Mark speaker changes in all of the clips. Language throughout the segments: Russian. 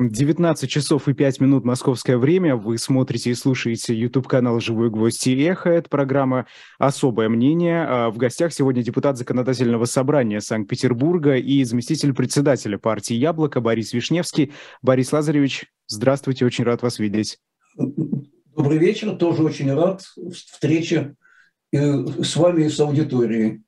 Speaker 1: 19 часов и 5 минут московское время. Вы смотрите и слушаете YouTube-канал «Живой гвоздь» и «Эхо». Это программа «Особое мнение». А в гостях сегодня депутат Законодательного собрания Санкт-Петербурга и заместитель председателя партии «Яблоко» Борис Вишневский. Борис Лазаревич, здравствуйте, очень рад вас видеть.
Speaker 2: Добрый вечер, тоже очень рад встрече э, с вами и с аудиторией.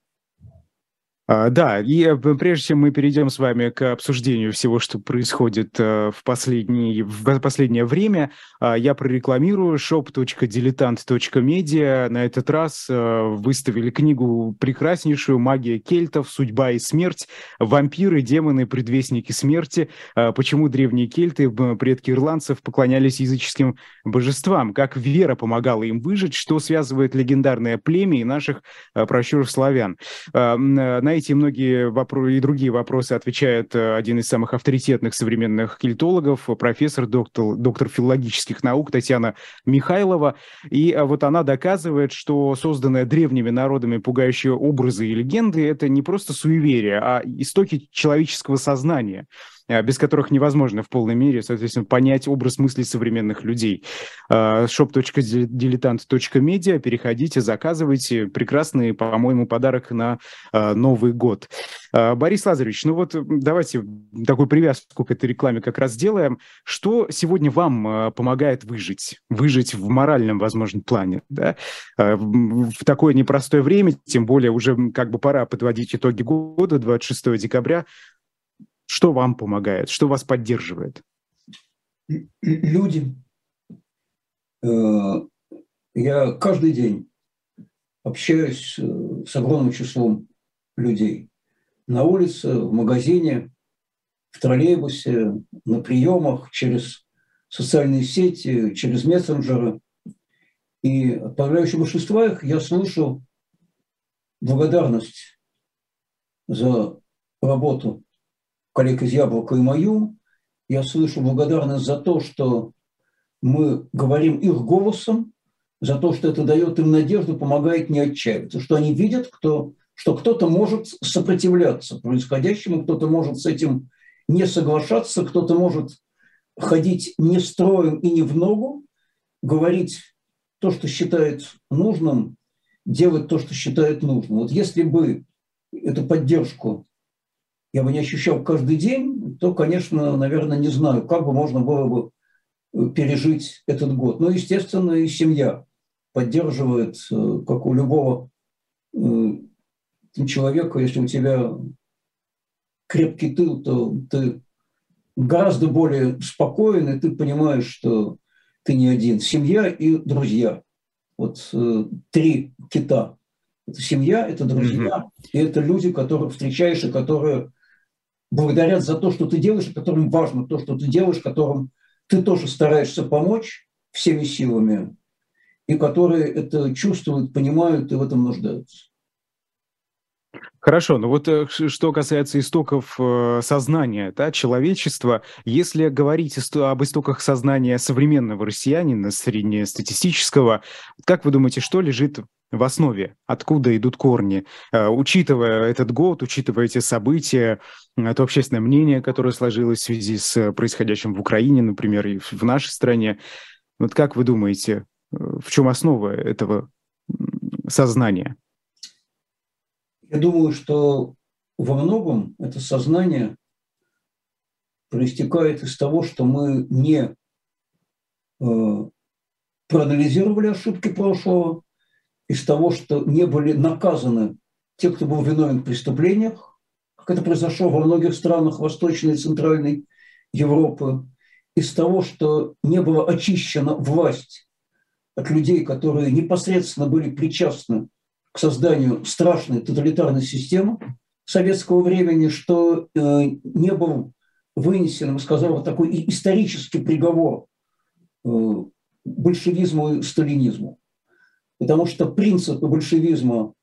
Speaker 1: А, да, и э, прежде чем мы перейдем с вами к обсуждению всего, что происходит э, в, последний, в последнее время, а, я прорекламирую shop.diletant.media. На этот раз э, выставили книгу прекраснейшую «Магия кельтов. Судьба и смерть. Вампиры, демоны, предвестники смерти. А, почему древние кельты, предки ирландцев, поклонялись языческим божествам? Как вера помогала им выжить? Что связывает легендарное племя и наших прощуров славян?» На эти и многие вопросы и другие вопросы отвечает э, один из самых авторитетных современных кельтологов, профессор, доктор, доктор филологических наук Татьяна Михайлова. И э, вот она доказывает, что созданные древними народами пугающие образы и легенды – это не просто суеверие, а истоки человеческого сознания – без которых невозможно в полной мере, соответственно, понять образ мысли современных людей. Э, shop.diletant.media, переходите, заказывайте. Прекрасный, по-моему, подарок на э, Новый год. Борис Лазаревич, ну вот давайте такую привязку к этой рекламе как раз сделаем. Что сегодня вам помогает выжить? Выжить в моральном, возможно, плане, да? В такое непростое время, тем более уже как бы пора подводить итоги года, 26 декабря. Что вам помогает? Что вас поддерживает?
Speaker 2: Люди. Э, я каждый день общаюсь с огромным числом людей. На улице, в магазине, в троллейбусе, на приемах, через социальные сети, через мессенджеры. И от подавляющего большинства их я слышу благодарность за работу коллег из «Яблока» и мою. Я слышу благодарность за то, что мы говорим их голосом, за то, что это дает им надежду, помогает не отчаиваться, что они видят, кто, что кто-то может сопротивляться происходящему, кто-то может с этим не соглашаться, кто-то может ходить не строем и не в ногу, говорить то, что считает нужным, делать то, что считает нужным. Вот если бы эту поддержку я бы не ощущал каждый день, то, конечно, наверное, не знаю, как бы можно было бы э, пережить этот год. Но, естественно, и семья поддерживает, э, как у любого э, человека, если у тебя крепкий тыл, то ты гораздо более спокоен, и ты понимаешь, что ты не один. Семья и друзья. Вот э, три кита. Это семья, это друзья, mm-hmm. и это люди, которых встречаешь и которые благодарят за то, что ты делаешь, которым важно то, что ты делаешь, которым ты тоже стараешься помочь всеми силами, и которые это чувствуют, понимают и в этом нуждаются.
Speaker 1: Хорошо, ну вот э, что касается истоков э, сознания да, человечества, если говорить об истоках сознания современного россиянина, среднестатистического, как вы думаете, что лежит в основе, откуда идут корни, э, учитывая этот год, учитывая эти события, то общественное мнение, которое сложилось в связи с происходящим в Украине, например, и в нашей стране. Вот как вы думаете, в чем основа этого сознания?
Speaker 2: Я думаю, что во многом это сознание проистекает из того, что мы не э, проанализировали ошибки прошлого, из того, что не были наказаны те, кто был виновен в преступлениях, как это произошло во многих странах Восточной и Центральной Европы, из того, что не была очищена власть от людей, которые непосредственно были причастны к созданию страшной тоталитарной системы советского времени, что э, не был вынесен, сказал, такой исторический приговор э, большевизму и сталинизму. Потому что принципы большевизма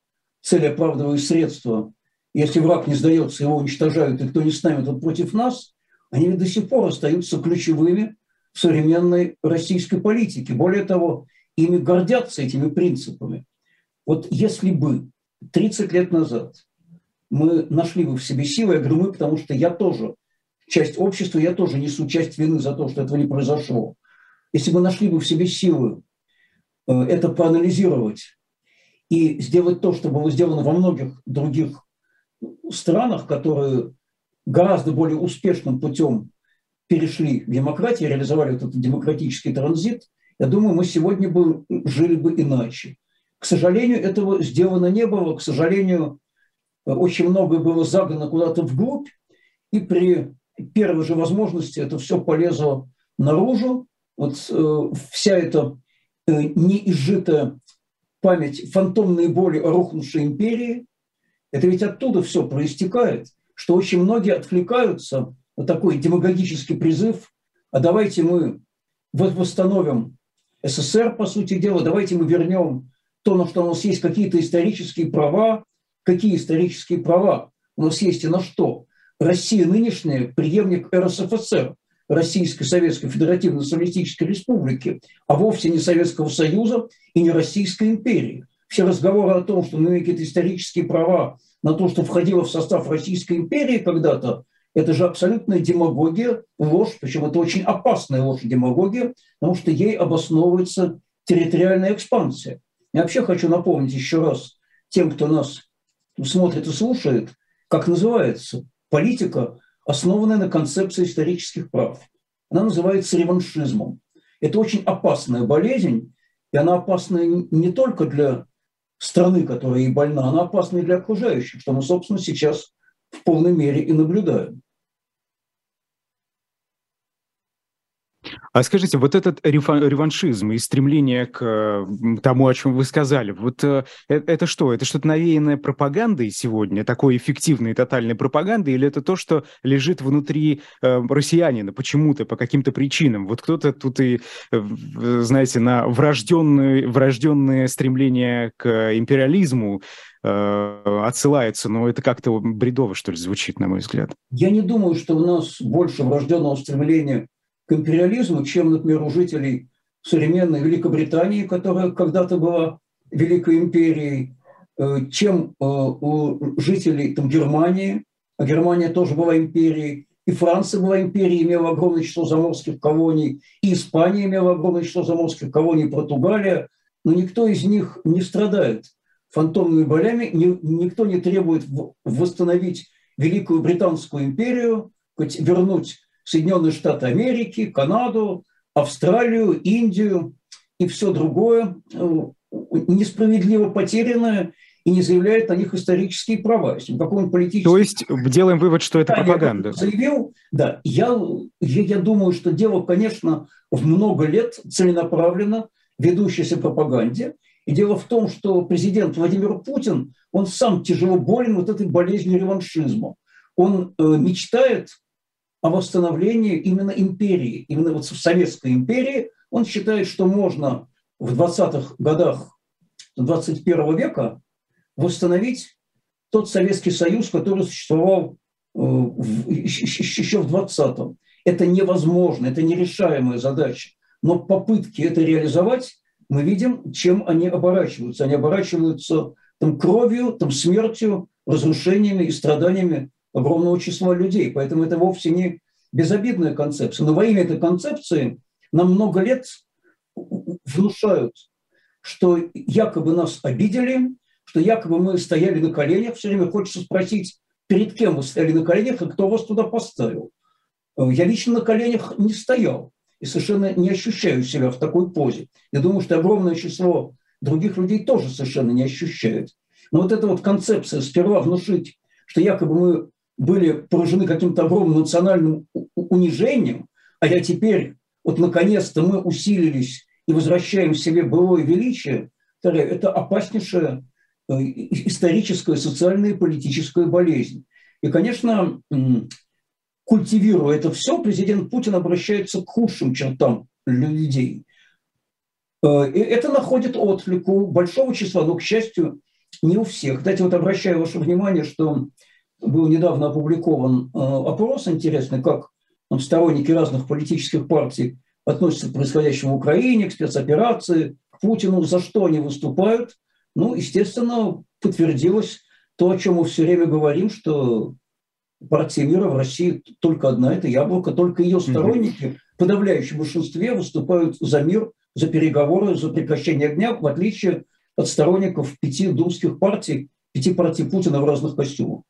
Speaker 2: цели оправдывают средства. Если враг не сдается, его уничтожают, и кто не с нами, тот против нас, они до сих пор остаются ключевыми в современной российской политике. Более того, ими гордятся этими принципами. Вот если бы 30 лет назад мы нашли бы в себе силы, я говорю мы, потому что я тоже часть общества, я тоже несу часть вины за то, что этого не произошло. Если бы нашли бы в себе силы это проанализировать и сделать то, что было сделано во многих других странах, которые гораздо более успешным путем перешли в демократию, реализовали этот демократический транзит, я думаю, мы сегодня бы жили бы иначе. К сожалению, этого сделано не было. К сожалению, очень многое было загнано куда-то вглубь, и при первой же возможности это все полезло наружу. Вот э, вся эта э, неизжитая память, фантомные боли о рухнувшей империи, это ведь оттуда все проистекает, что очень многие откликаются на такой демагогический призыв, а давайте мы восстановим СССР, по сути дела, давайте мы вернем то, на что у нас есть какие-то исторические права, какие исторические права? У нас есть и на что. Россия нынешняя – преемник РСФСР, Российской Советской Федеративной Социалистической Республики, а вовсе не Советского Союза и не Российской империи. Все разговоры о том, что мы имеем какие-то исторические права на то, что входило в состав Российской империи когда-то, это же абсолютная демагогия, ложь, причем это очень опасная ложь демагогия, потому что ей обосновывается территориальная экспансия. Я вообще хочу напомнить еще раз тем, кто нас смотрит и слушает, как называется политика, основанная на концепции исторических прав. Она называется реваншизмом. Это очень опасная болезнь, и она опасная не только для страны, которая и больна, она опасна и для окружающих, что мы, собственно, сейчас в полной мере и наблюдаем.
Speaker 1: А скажите, вот этот реваншизм и стремление к тому, о чем вы сказали, вот э, э, это что? Это что-то навеянное пропагандой сегодня, такой эффективной тотальной пропагандой, или это то, что лежит внутри э, россиянина почему-то, по каким-то причинам? Вот кто-то тут и, знаете, на врожденное, врожденное стремление к империализму отсылается, но это как-то бредово, что ли, звучит, на мой взгляд.
Speaker 2: Я не думаю, что у нас больше врожденного стремления к империализму, чем, например, у жителей современной Великобритании, которая когда-то была Великой империей, э, чем э, у жителей там, Германии, а Германия тоже была империей, и Франция была империей, имела огромное число заморских колоний, и Испания имела огромное число заморских колоний, и Португалия, но никто из них не страдает фантомными болями, никто не требует восстановить Великую Британскую империю, вернуть Соединенные Штаты Америки, Канаду, Австралию, Индию и все другое э, несправедливо потерянное и не заявляет на них исторические права. Если какой-нибудь политический...
Speaker 1: То есть делаем вывод, что это да, пропаганда. Я
Speaker 2: заявил, да. Я, я, я думаю, что дело, конечно, в много лет целенаправленно ведущейся пропаганде. И дело в том, что президент Владимир Путин, он сам тяжело болен вот этой болезнью реваншизма. Он э, мечтает о восстановлении именно империи, именно вот в Советской империи. Он считает, что можно в 20-х годах 21 века восстановить тот Советский Союз, который существовал э, еще в 20-м. Это невозможно, это нерешаемая задача. Но попытки это реализовать, мы видим, чем они оборачиваются. Они оборачиваются там, кровью, там, смертью, разрушениями и страданиями огромного числа людей. Поэтому это вовсе не безобидная концепция. Но во имя этой концепции нам много лет внушают, что якобы нас обидели, что якобы мы стояли на коленях. Все время хочется спросить, перед кем вы стояли на коленях и кто вас туда поставил. Я лично на коленях не стоял и совершенно не ощущаю себя в такой позе. Я думаю, что огромное число других людей тоже совершенно не ощущают. Но вот эта вот концепция сперва внушить, что якобы мы были поражены каким-то огромным национальным унижением, а я теперь, вот наконец-то мы усилились и возвращаем себе былое величие, это опаснейшая э, историческая, социальная и политическая болезнь. И, конечно, культивируя это все, президент Путин обращается к худшим чертам людей. Э, и это находит отклик у большого числа, но, к счастью, не у всех. Кстати, вот обращаю ваше внимание, что был недавно опубликован э, опрос интересный, как сторонники разных политических партий относятся к происходящему в Украине, к спецоперации, к Путину, за что они выступают. Ну, естественно, подтвердилось то, о чем мы все время говорим, что партия мира в России только одна – это яблоко, только ее сторонники в подавляющем большинстве выступают за мир, за переговоры, за прекращение огня, в отличие от сторонников пяти думских партий, пяти партий Путина в разных костюмах.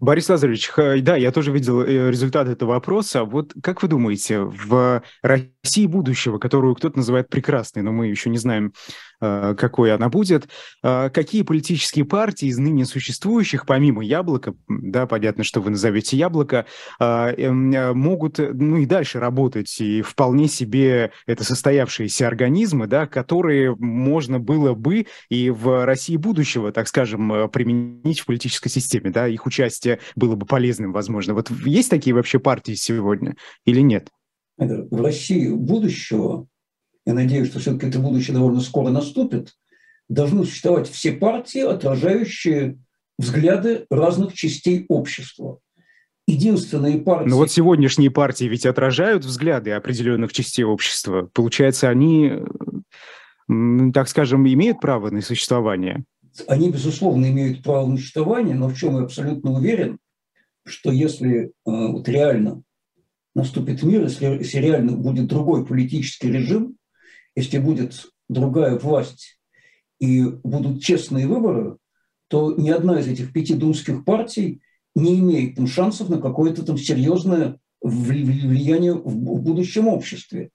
Speaker 1: Борис Лазаревич, да, я тоже видел э, результат этого опроса. Вот как вы думаете, в России будущего, которую кто-то называет прекрасной, но мы еще не знаем, э, какой она будет, э, какие политические партии из ныне существующих, помимо Яблока, да, понятно, что вы назовете Яблоко, эм, могут, ну и дальше работать, и вполне себе это состоявшиеся организмы, да, которые можно было бы и в России будущего, так скажем, применить в политической системе, да, их участие было бы полезным, возможно. Вот есть такие вообще партии сегодня или нет?
Speaker 2: В России будущего, я надеюсь, что все-таки это будущее довольно скоро наступит, должны существовать все партии, отражающие взгляды разных частей общества. Единственные партии...
Speaker 1: Но вот сегодняшние партии ведь отражают взгляды определенных частей общества. Получается, они, так скажем, имеют право на существование?
Speaker 2: они, безусловно, имеют право на существование, но в чем я абсолютно уверен, что если э, вот реально наступит мир, если, если реально будет другой политический режим, если будет другая власть и будут честные выборы, то ни одна из этих пяти думских партий не имеет там, шансов на какое-то там серьезное влияние в будущем обществе.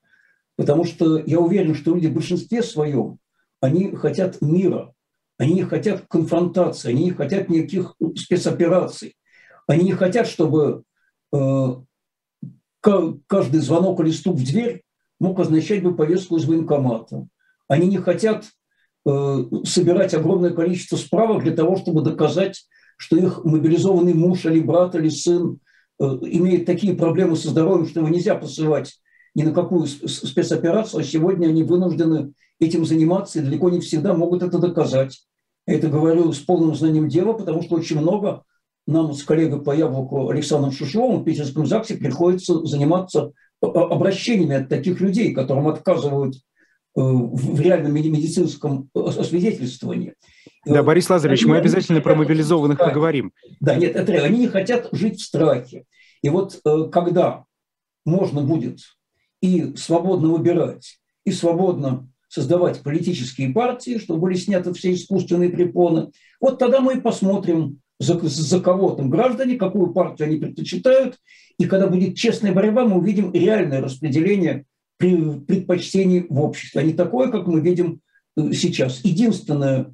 Speaker 2: Потому что я уверен, что люди в большинстве своем, они хотят мира, они не хотят конфронтации, они не хотят никаких спецопераций. Они не хотят, чтобы э, каждый звонок или стук в дверь мог означать бы повестку из военкомата. Они не хотят э, собирать огромное количество справок для того, чтобы доказать, что их мобилизованный муж или брат или сын э, имеет такие проблемы со здоровьем, что его нельзя посылать ни на какую спецоперацию, а сегодня они вынуждены этим заниматься и далеко не всегда могут это доказать. Я это говорю с полным знанием дела, потому что очень много нам с коллегой по яблоку Александром Шушевым в Питерском ЗАГСе приходится заниматься обращениями от таких людей, которым отказывают э, в реальном медицинском освидетельствовании.
Speaker 1: Да, Борис Лазаревич, мы обязательно про мобилизованных поговорим.
Speaker 2: Да, нет, это они не хотят жить в страхе. И вот э, когда можно будет и свободно выбирать, и свободно создавать политические партии, чтобы были сняты все искусственные препоны. Вот тогда мы и посмотрим, за, за кого там граждане, какую партию они предпочитают. И когда будет честная борьба, мы увидим реальное распределение предпочтений в обществе, а не такое, как мы видим э, сейчас. Единственная,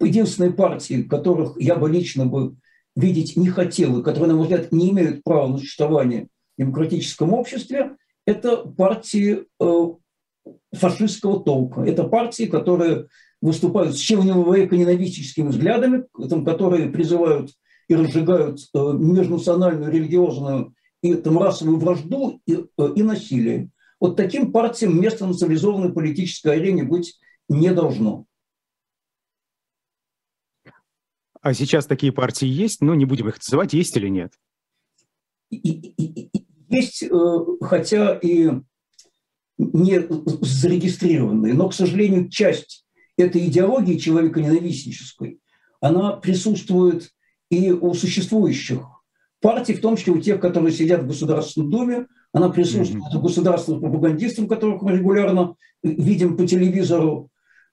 Speaker 2: единственные партии, которых я бы лично бы видеть не хотел, и которые, на мой взгляд, не имеют права на существование в демократическом обществе, это партии э, фашистского толка. Это партии, которые выступают с черневоэко-ненавистическими взглядами, которые призывают и разжигают э, межнациональную, религиозную и там, расовую вражду и, э, и насилие. Вот таким партиям место на цивилизованной политической арене быть не должно.
Speaker 1: А сейчас такие партии есть, но не будем их называть, есть или нет?
Speaker 2: Есть, э, хотя и не зарегистрированные. Но, к сожалению, часть этой идеологии человеконенавистнической, она присутствует и у существующих партий, в том числе у тех, которые сидят в Государственной Думе, она присутствует mm-hmm. у государственных пропагандистов, которых мы регулярно видим по телевизору.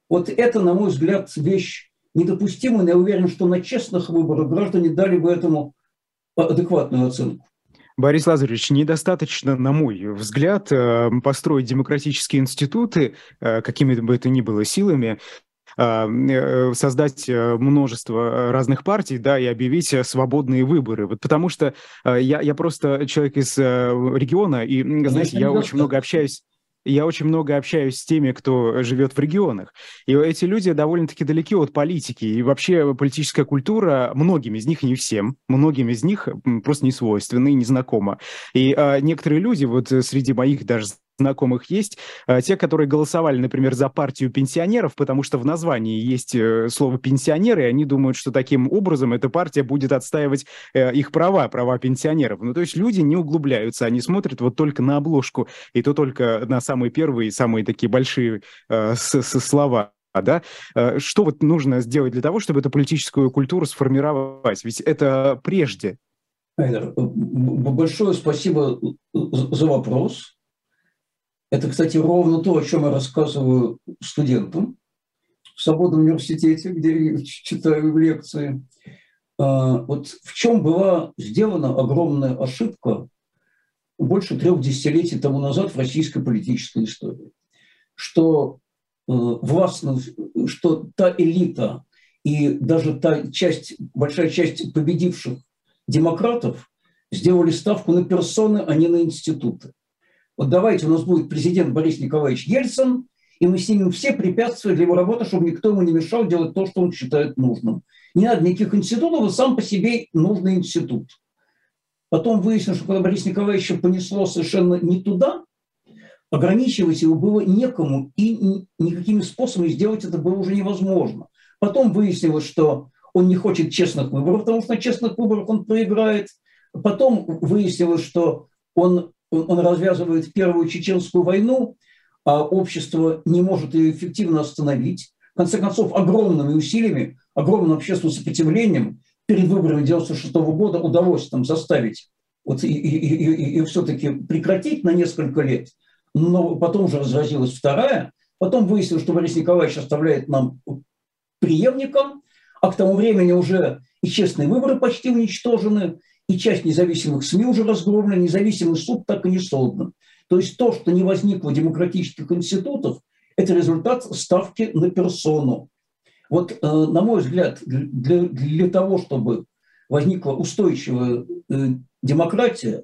Speaker 2: Вот это, на мой взгляд, вещь недопустимая, но я уверен, что на честных выборах граждане дали бы этому адекватную оценку.
Speaker 1: Борис Лазаревич, недостаточно, на мой взгляд, э, построить демократические институты, э, какими бы это ни было силами, э, создать множество разных партий, да, и объявить свободные выборы. Вот потому что я, я просто человек из региона, и, знаете, я очень много общаюсь я очень много общаюсь с теми, кто живет в регионах. И эти люди довольно-таки далеки от политики. И вообще политическая культура многим из них, не всем, многим из них просто не свойственна и не знакома. И а, некоторые люди, вот э, среди моих даже знакомых есть, а, те, которые голосовали, например, за партию пенсионеров, потому что в названии есть э, слово «пенсионеры», и они думают, что таким образом эта партия будет отстаивать э, их права, права пенсионеров. Ну, то есть люди не углубляются, они смотрят вот только на обложку, и то только на самые первые, самые такие большие э, слова да, что вот нужно сделать для того, чтобы эту политическую культуру сформировать? Ведь это прежде
Speaker 2: большое спасибо за вопрос. Это, кстати, ровно то, о чем я рассказываю студентам в Свободном университете, где я читаю лекции. А, вот в чем была сделана огромная ошибка больше трех десятилетий тому назад в российской политической истории, что э, властно, что та элита и даже та часть, большая часть победивших демократов сделали ставку на персоны, а не на институты. Вот давайте у нас будет президент Борис Николаевич Ельцин, и мы снимем все препятствия для его работы, чтобы никто ему не мешал делать то, что он считает нужным. Не надо никаких институтов, а сам по себе нужный институт. Потом выяснилось, что когда Борис Николаевича понесло совершенно не туда, ограничивать его было некому, и никакими способами сделать это было уже невозможно. Потом выяснилось, что он не хочет честных выборов, потому что на честных выборах он проиграет. Потом выяснилось, что он, он развязывает первую чеченскую войну, а общество не может ее эффективно остановить. В конце концов, огромными усилиями, огромным общественным сопротивлением перед выборами 1996 года удалось там заставить вот, и, и, и, и все-таки прекратить на несколько лет. Но потом уже разразилась вторая. Потом выяснилось, что Борис Николаевич оставляет нам преемником, а к тому времени уже и честные выборы почти уничтожены, и часть независимых СМИ уже разгромлена, независимый суд так и не создан. То есть то, что не возникло демократических институтов, это результат ставки на персону. Вот, э, на мой взгляд, для, для того, чтобы возникла устойчивая э, демократия,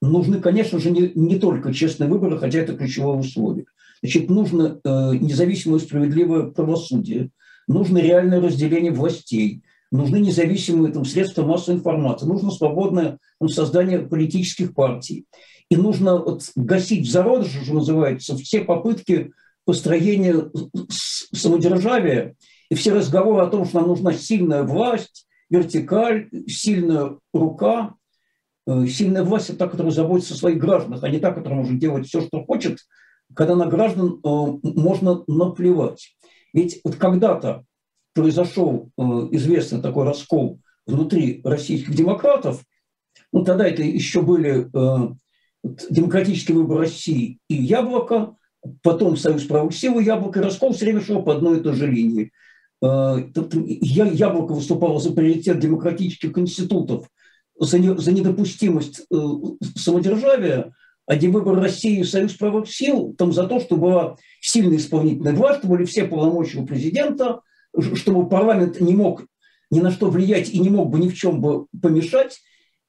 Speaker 2: нужны, конечно же, не, не только честные выборы, хотя это ключевое условие. Значит, нужно э, независимое справедливое правосудие, нужно реальное разделение властей, нужны независимые там, средства массовой информации, нужно свободное там, создание политических партий. И нужно вот, гасить в зародыше, что называется, все попытки построения самодержавия и все разговоры о том, что нам нужна сильная власть, вертикаль, сильная рука. Э, сильная власть – это та, которая заботится о своих гражданах, а не та, которая может делать все, что хочет, когда на граждан э, можно наплевать. Ведь вот когда-то произошел э, известный такой раскол внутри российских демократов, ну тогда это еще были э, демократический выбор России и Яблоко, потом Союз правых сил и Яблоко, и раскол все время шел по одной и той же линии. Э, Яблоко выступало за приоритет демократических институтов, за, не, за недопустимость самодержавия, один выбор России и Союз правых сил там за то, чтобы была сильная исполнительная власть, были все полномочия у президента, чтобы парламент не мог ни на что влиять и не мог бы ни в чем бы помешать,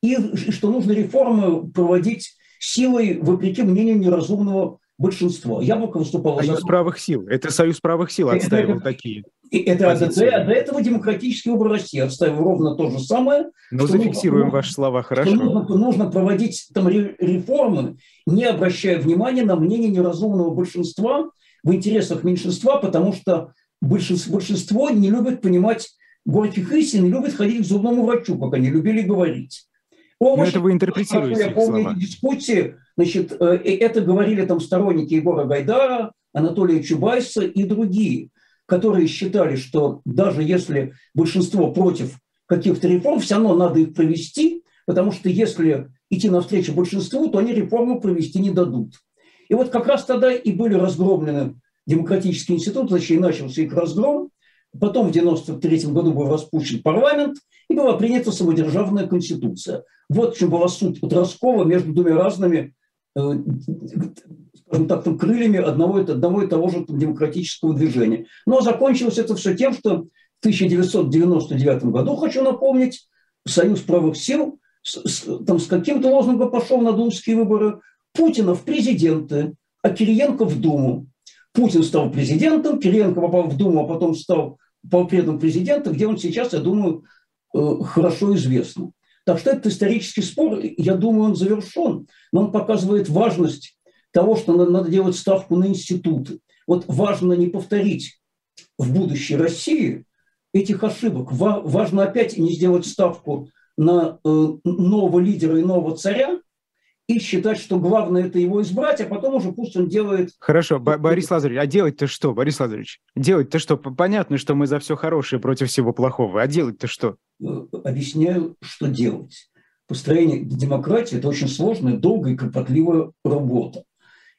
Speaker 2: и что нужно реформы проводить силой, вопреки мнению неразумного большинства.
Speaker 1: Яблоко выступало Союз за... правых сил. Это Союз правых сил отстаивал это, такие.
Speaker 2: Это АДЦ, а до этого демократический выбор России отстаивал ровно то же самое.
Speaker 1: Но ну, зафиксируем нужно, ваши слова, хорошо.
Speaker 2: Нужно, нужно проводить там реформы, не обращая внимания на мнение неразумного большинства в интересах меньшинства, потому что большинство, большинство не любит понимать горьких истин, не любит ходить к зубному врачу, как они любили говорить.
Speaker 1: Овощи, Но это вы интерпретируете
Speaker 2: Я помню слова. эти дискуссии, значит, э, это говорили там сторонники Егора Гайдара, Анатолия Чубайса и другие, которые считали, что даже если большинство против каких-то реформ, все равно надо их провести, потому что если идти навстречу большинству, то они реформу провести не дадут. И вот как раз тогда и были разгромлены демократические институты, точнее начался их разгром, потом в 1993 году был распущен парламент, и была принята самодержавная конституция. Вот в чем была суть вот раскола между двумя разными э, скажем так, там, крыльями одного, одного и того же там, демократического движения. Но закончилось это все тем, что в 1999 году, хочу напомнить, Союз правых сил с, с, там, с каким-то лозунгом пошел на думские выборы. Путина в президенты, а Кириенко в Думу. Путин стал президентом, Кириенко попал в Думу, а потом стал полпредом президента, где он сейчас, я думаю, э, хорошо известно. Так что этот исторический спор, я думаю, он завершен, но он показывает важность того, что надо, делать ставку на институты. Вот важно не повторить в будущей России этих ошибок. Важно опять не сделать ставку на э, нового лидера и нового царя, и считать, что главное это его избрать, а потом уже пусть он делает...
Speaker 1: Хорошо, Б- Борис Лазаревич, а делать-то что, Борис Лазаревич? Делать-то что? Понятно, что мы за все хорошее против всего плохого, а делать-то что?
Speaker 2: Э, объясняю, что делать. построение демократии – это очень сложная, долгая и кропотливая работа.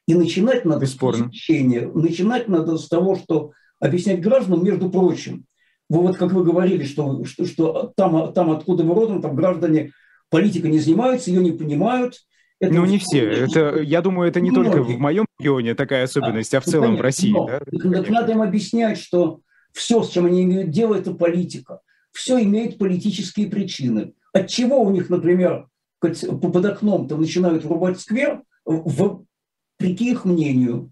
Speaker 2: И начинать надо
Speaker 1: Бесспорно.
Speaker 2: с изучения, начинать надо с того, что объяснять гражданам, между прочим, вы вот как вы говорили, что, что, что там, там, откуда мы родом, там граждане политика не занимаются, ее не понимают.
Speaker 1: Это ну, не все. Это, я думаю, это не Многие. только в моем регионе такая особенность, а, а в целом ну, в России. Но, да?
Speaker 2: Так надо им объяснять, что все, с чем они имеют дело, это политика. Все имеет политические причины. От чего у них, например, под окном там начинают врубать сквер, вопреки их мнению?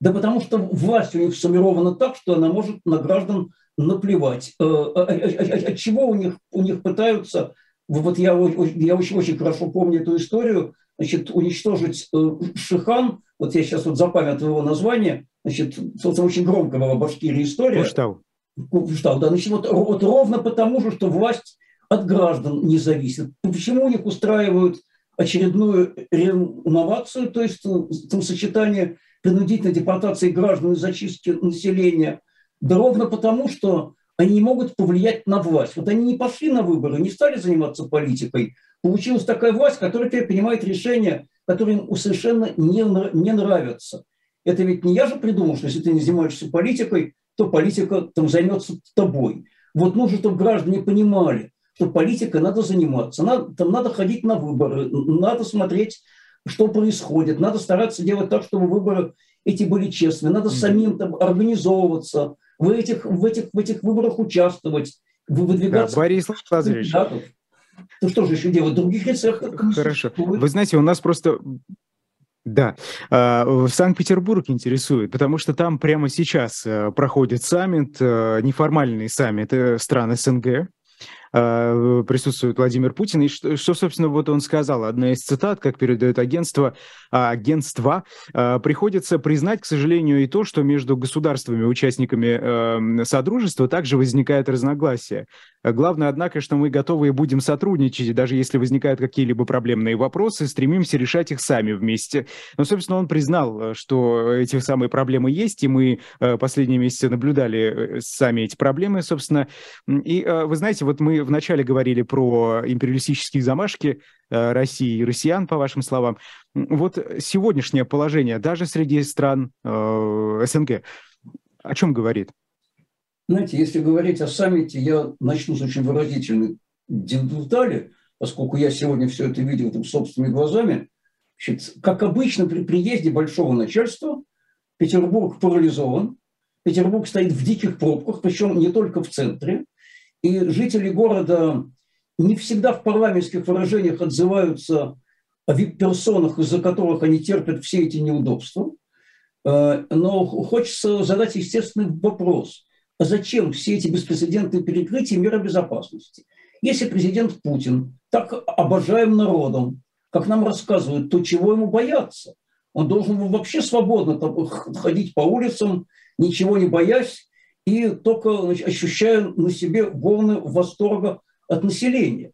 Speaker 2: Да потому что власть у них сформирована так, что она может на граждан наплевать. Э, а, а, а, от чего у них, у них пытаются, вот я, я очень, очень хорошо помню эту историю, значит, уничтожить э, Шихан, вот я сейчас вот запамятовал его название, значит, очень громкого в Башкирии история.
Speaker 1: Куштау.
Speaker 2: Куштау, да, значит, вот, вот ровно потому же, что власть от граждан не зависит. Почему у них устраивают очередную реновацию, то есть э, там сочетание принудительной депортации граждан и зачистки населения – да ровно потому, что они не могут повлиять на власть. Вот они не пошли на выборы, не стали заниматься политикой. Получилась такая власть, которая теперь принимает решения, которые им совершенно не, не нравятся. Это ведь не я же придумал, что если ты не занимаешься политикой, то политика там займется тобой. Вот нужно, чтобы граждане понимали, что политикой надо заниматься, надо, там надо ходить на выборы, надо смотреть, что происходит, надо стараться делать так, чтобы выборы эти были честными, надо самим там организовываться, в этих, в этих, в этих выборах участвовать, выдвигаться.
Speaker 1: Да, Борис Лазаревич.
Speaker 2: Ну что же еще делать? Других рецептов?
Speaker 1: Хорошо. Вы знаете, у нас просто да, а, в Санкт-Петербург интересует, потому что там прямо сейчас э, проходит саммит, э, неформальный саммит э, стран СНГ, Э, присутствует Владимир Путин. И что, что, собственно, вот он сказал, одна из цитат, как передает агентство, а, агентство, а, приходится признать, к сожалению, и то, что между государствами, участниками эм, Содружества также возникает разногласия. Главное, однако, что мы готовы и будем сотрудничать, даже если возникают какие-либо проблемные вопросы, стремимся решать их сами вместе. Но, собственно, он признал, что эти самые проблемы есть, и мы э, последние месяцы наблюдали э, сами эти проблемы, собственно. И вы знаете, вот мы вначале говорили про империалистические замашки э, России и россиян, по вашим словам. Вот сегодняшнее положение даже среди стран э, СНГ о чем говорит?
Speaker 2: Знаете, если говорить о саммите, я начну с очень выразительной детали, поскольку я сегодня все это видел там, собственными глазами. Значит, как обычно при приезде большого начальства Петербург парализован, Петербург стоит в диких пробках, причем не только в центре. И жители города не всегда в парламентских выражениях отзываются о персонах, из-за которых они терпят все эти неудобства. Э, но хочется задать естественный вопрос. А зачем все эти беспрецедентные перекрытия меры безопасности? Если президент Путин так обожаем народом, как нам рассказывают, то чего ему бояться? Он должен вообще свободно ходить по улицам, ничего не боясь, и только значит, ощущаю на себе волны восторга от населения.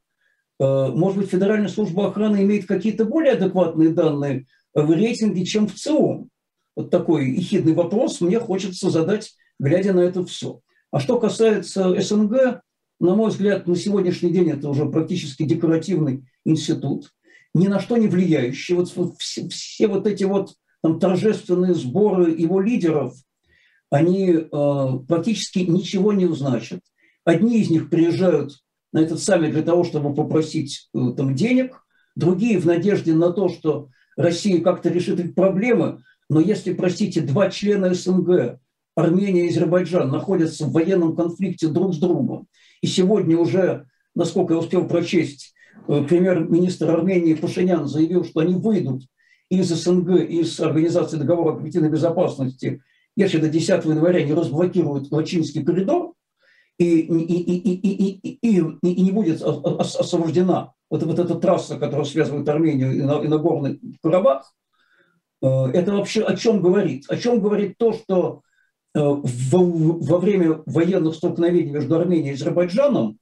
Speaker 2: Э, может быть, Федеральная служба охраны имеет какие-то более адекватные данные в рейтинге, чем в ЦИОМ? Вот такой ехидный вопрос мне хочется задать, глядя на это все. А что касается СНГ, на мой взгляд, на сегодняшний день это уже практически декоративный институт, ни на что не влияющий. Вот все, все вот эти вот там, торжественные сборы его лидеров – они э, практически ничего не значат. Одни из них приезжают на этот саммит для того, чтобы попросить э, там денег, другие в надежде на то, что Россия как-то решит их проблемы. Но если, простите, два члена СНГ, Армения и Азербайджан, находятся в военном конфликте друг с другом, и сегодня уже, насколько я успел прочесть, э, премьер-министр Армении Пашинян заявил, что они выйдут из СНГ, из Организации договора о коллективной безопасности если до 10 января не разблокируют Лачинский коридор и, и, и, и, и, и, и не будет освобождена вот, вот эта трасса, которая связывает Армению и, и Нагорный Карабах, э, это вообще о чем говорит? О чем говорит то, что э, во время военных столкновений между Арменией и Азербайджаном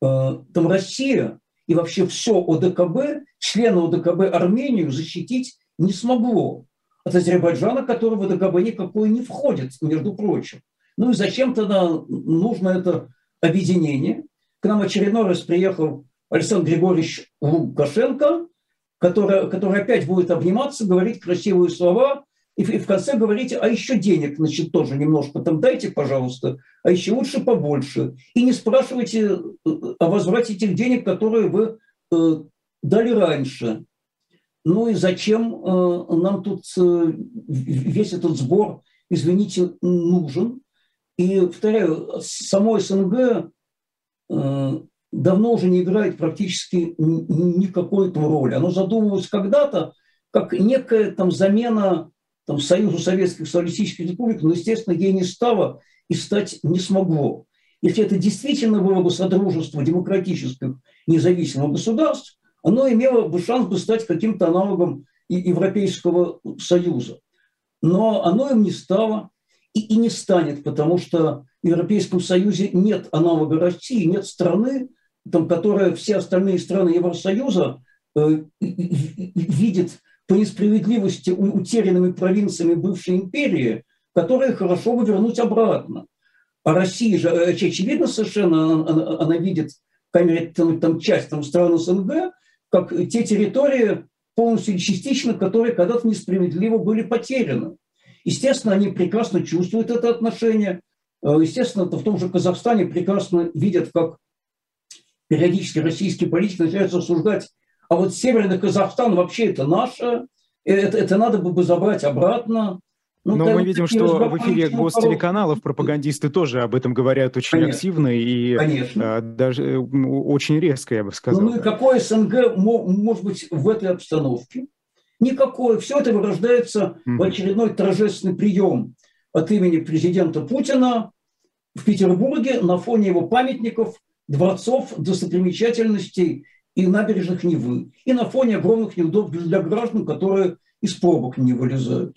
Speaker 2: э, там Россия и вообще все ОДКБ, члены ОДКБ Армению защитить не смогло от Азербайджана, который в ДКБ никакой не входит, между прочим. Ну и зачем тогда нужно это объединение? К нам очередной раз приехал Александр Григорьевич Лукашенко, который, который опять будет обниматься, говорить красивые слова, и в конце говорите, а еще денег, значит, тоже немножко там дайте, пожалуйста, а еще лучше побольше. И не спрашивайте о возврате этих денег, которые вы э, дали раньше. Ну и зачем э, нам тут весь этот сбор, извините, нужен? И, повторяю, само СНГ давно уже не играет практически никакой роли. Оно задумывалось когда-то как некая там замена там, Союзу Советских Социалистических Республик, но, естественно, ей не стало и стать не смогло. Если это действительно было бы содружество демократических независимых государств, оно имело бы шанс бы стать каким-то аналогом Европейского Союза. Но оно им не стало и, и не станет, потому что в Европейском Союзе нет аналога России, нет страны, там, которая все остальные страны Евросоюза э, видит по несправедливости утерянными провинциями бывшей империи, которые хорошо бы вернуть обратно. А Россия же, э, очевидно совершенно, она, она видит, камере, там, там часть там, стран СНГ, как те территории, полностью или частично, которые когда-то несправедливо были потеряны. Естественно, они прекрасно чувствуют это отношение. Э, естественно, в том же Казахстане прекрасно видят, как периодически российские политики начинают осуждать а вот Северный Казахстан вообще это наше, это, это надо бы забрать обратно.
Speaker 1: Ну, Но мы видим, что в эфире гостелеканалов пропагандисты тоже об этом говорят очень Конечно. активно и Конечно. А, даже э, очень резко, я бы сказал.
Speaker 2: Ну, ну и какой СНГ может быть в этой обстановке? Никакой. Все это вырождается mm-hmm. в очередной торжественный прием от имени президента Путина в Петербурге на фоне его памятников, дворцов, достопримечательностей и набережных Невы, и на фоне огромных неудобств для граждан, которые из пробок не вылезают.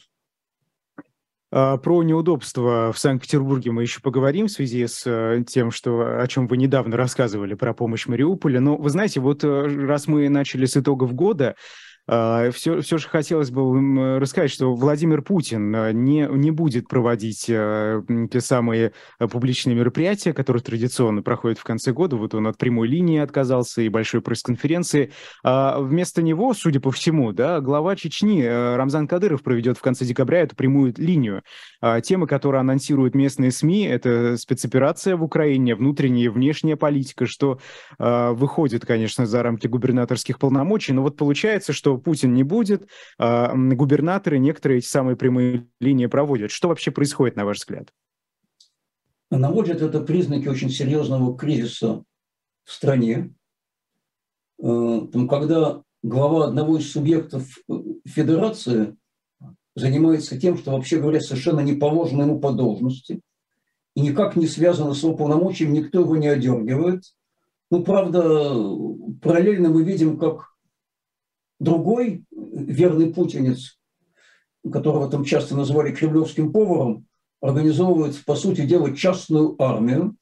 Speaker 1: А, про неудобства в Санкт-Петербурге мы еще поговорим в связи с э, тем, что, о чем вы недавно рассказывали про помощь Мариуполя. Но вы знаете, вот э, раз мы начали с итогов года, все, а, все же хотелось бы рассказать, что Владимир Путин а, не, не будет проводить а, те самые публичные мероприятия, которые традиционно проходят в конце года. Вот он от прямой линии отказался и большой пресс-конференции. Вместо него, судя по всему, да, глава Чечни Рамзан Кадыров проведет в конце декабря эту прямую линию. Темы, которые анонсируют местные СМИ, это спецоперация в Украине, внутренняя и внешняя политика, что выходит, конечно, за рамки губернаторских полномочий. Но вот получается, что Путин не будет, а губернаторы некоторые эти самые прямые линии проводят. Что вообще происходит, на ваш взгляд?
Speaker 2: На мой взгляд, это признаки очень серьезного кризиса в стране. Э, когда глава одного из субъектов э, федерации занимается тем, что, вообще говоря, совершенно не положено ему по должности, и никак не связано с его полномочиями, никто его не одергивает. Ну, правда, параллельно мы видим, как Другой верный путинец, которого там часто называли кремлевским поваром, организовывает, по сути дела, частную армию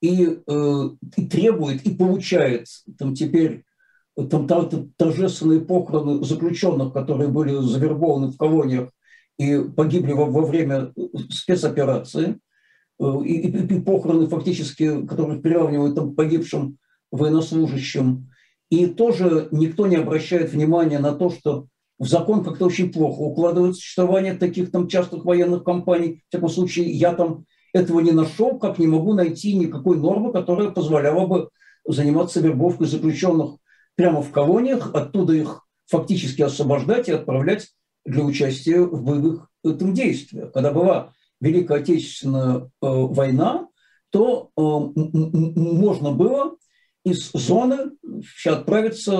Speaker 2: и, э, и требует, и получает там теперь там, торжественные похороны заключенных, которые были завербованы в колониях и погибли во, во время спецоперации, э, и, и, и похороны фактически, которые приравнивают там, погибшим военнослужащим. И тоже никто не обращает внимания на то, что в закон как-то очень плохо укладывает существование таких там частных военных компаний. В таком случае я там этого не нашел, как не могу найти никакой нормы, которая позволяла бы заниматься вербовкой заключенных прямо в колониях, оттуда их фактически освобождать и отправлять для участия в боевых этом действиях. Когда была Великая Отечественная э, война, то э, можно было из зоны отправиться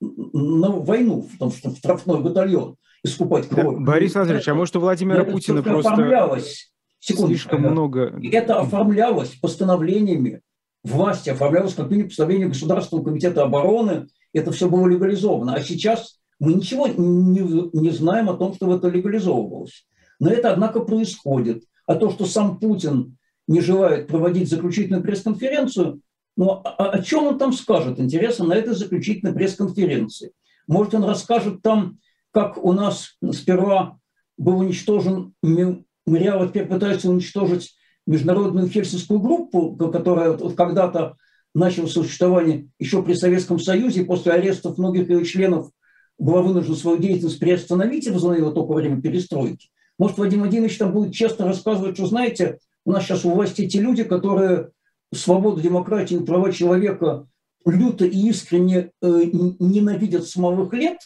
Speaker 2: на войну, потому что в штрафной батальон, искупать кровь.
Speaker 1: Да, Борис Владимирович, а может у Владимира это Путина просто оформлялось, слишком много...
Speaker 2: Это оформлялось постановлениями власти, оформлялось как минимум постановление Государственного комитета обороны, это все было легализовано. А сейчас мы ничего не, не знаем о том, что это легализовывалось. Но это, однако, происходит. А то, что сам Путин не желает проводить заключительную пресс-конференцию, но о, о чем он там скажет, интересно, на этой заключительной пресс-конференции? Может, он расскажет там, как у нас сперва был уничтожен мемориал, а теперь пытаются уничтожить международную хельсинскую группу, которая когда-то начал существование еще при Советском Союзе, после арестов многих его членов была вынуждена свою деятельность приостановить и возобновила только во время перестройки. Может, Вадим Владимирович там будет честно рассказывать, что, знаете, у нас сейчас у власти те люди, которые свободу, демократию и права человека люто и искренне э, ненавидят с малых лет,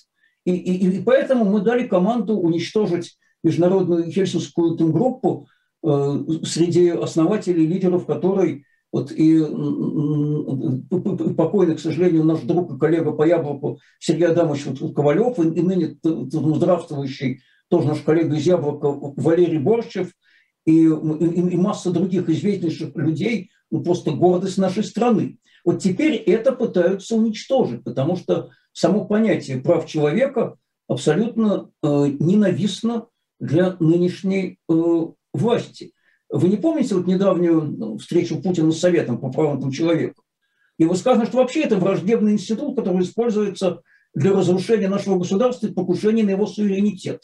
Speaker 2: и, и, и поэтому мы дали команду уничтожить международную хельсинскую группу э, среди основателей, лидеров которой вот и покойный, к сожалению, наш друг и коллега по Яблоку Сергей Адамович вот, Ковалев, и, и ныне здравствующий тоже наш коллега из Яблока Валерий Борщев, и, и, и масса других известнейших людей, ну, просто гордость нашей страны. Вот теперь это пытаются уничтожить, потому что само понятие прав человека абсолютно э, ненавистно для нынешней э, власти. Вы не помните вот недавнюю ну, встречу Путина с Советом по правам человека? И сказано, что вообще это враждебный институт, который используется для разрушения нашего государства и покушения на его суверенитет.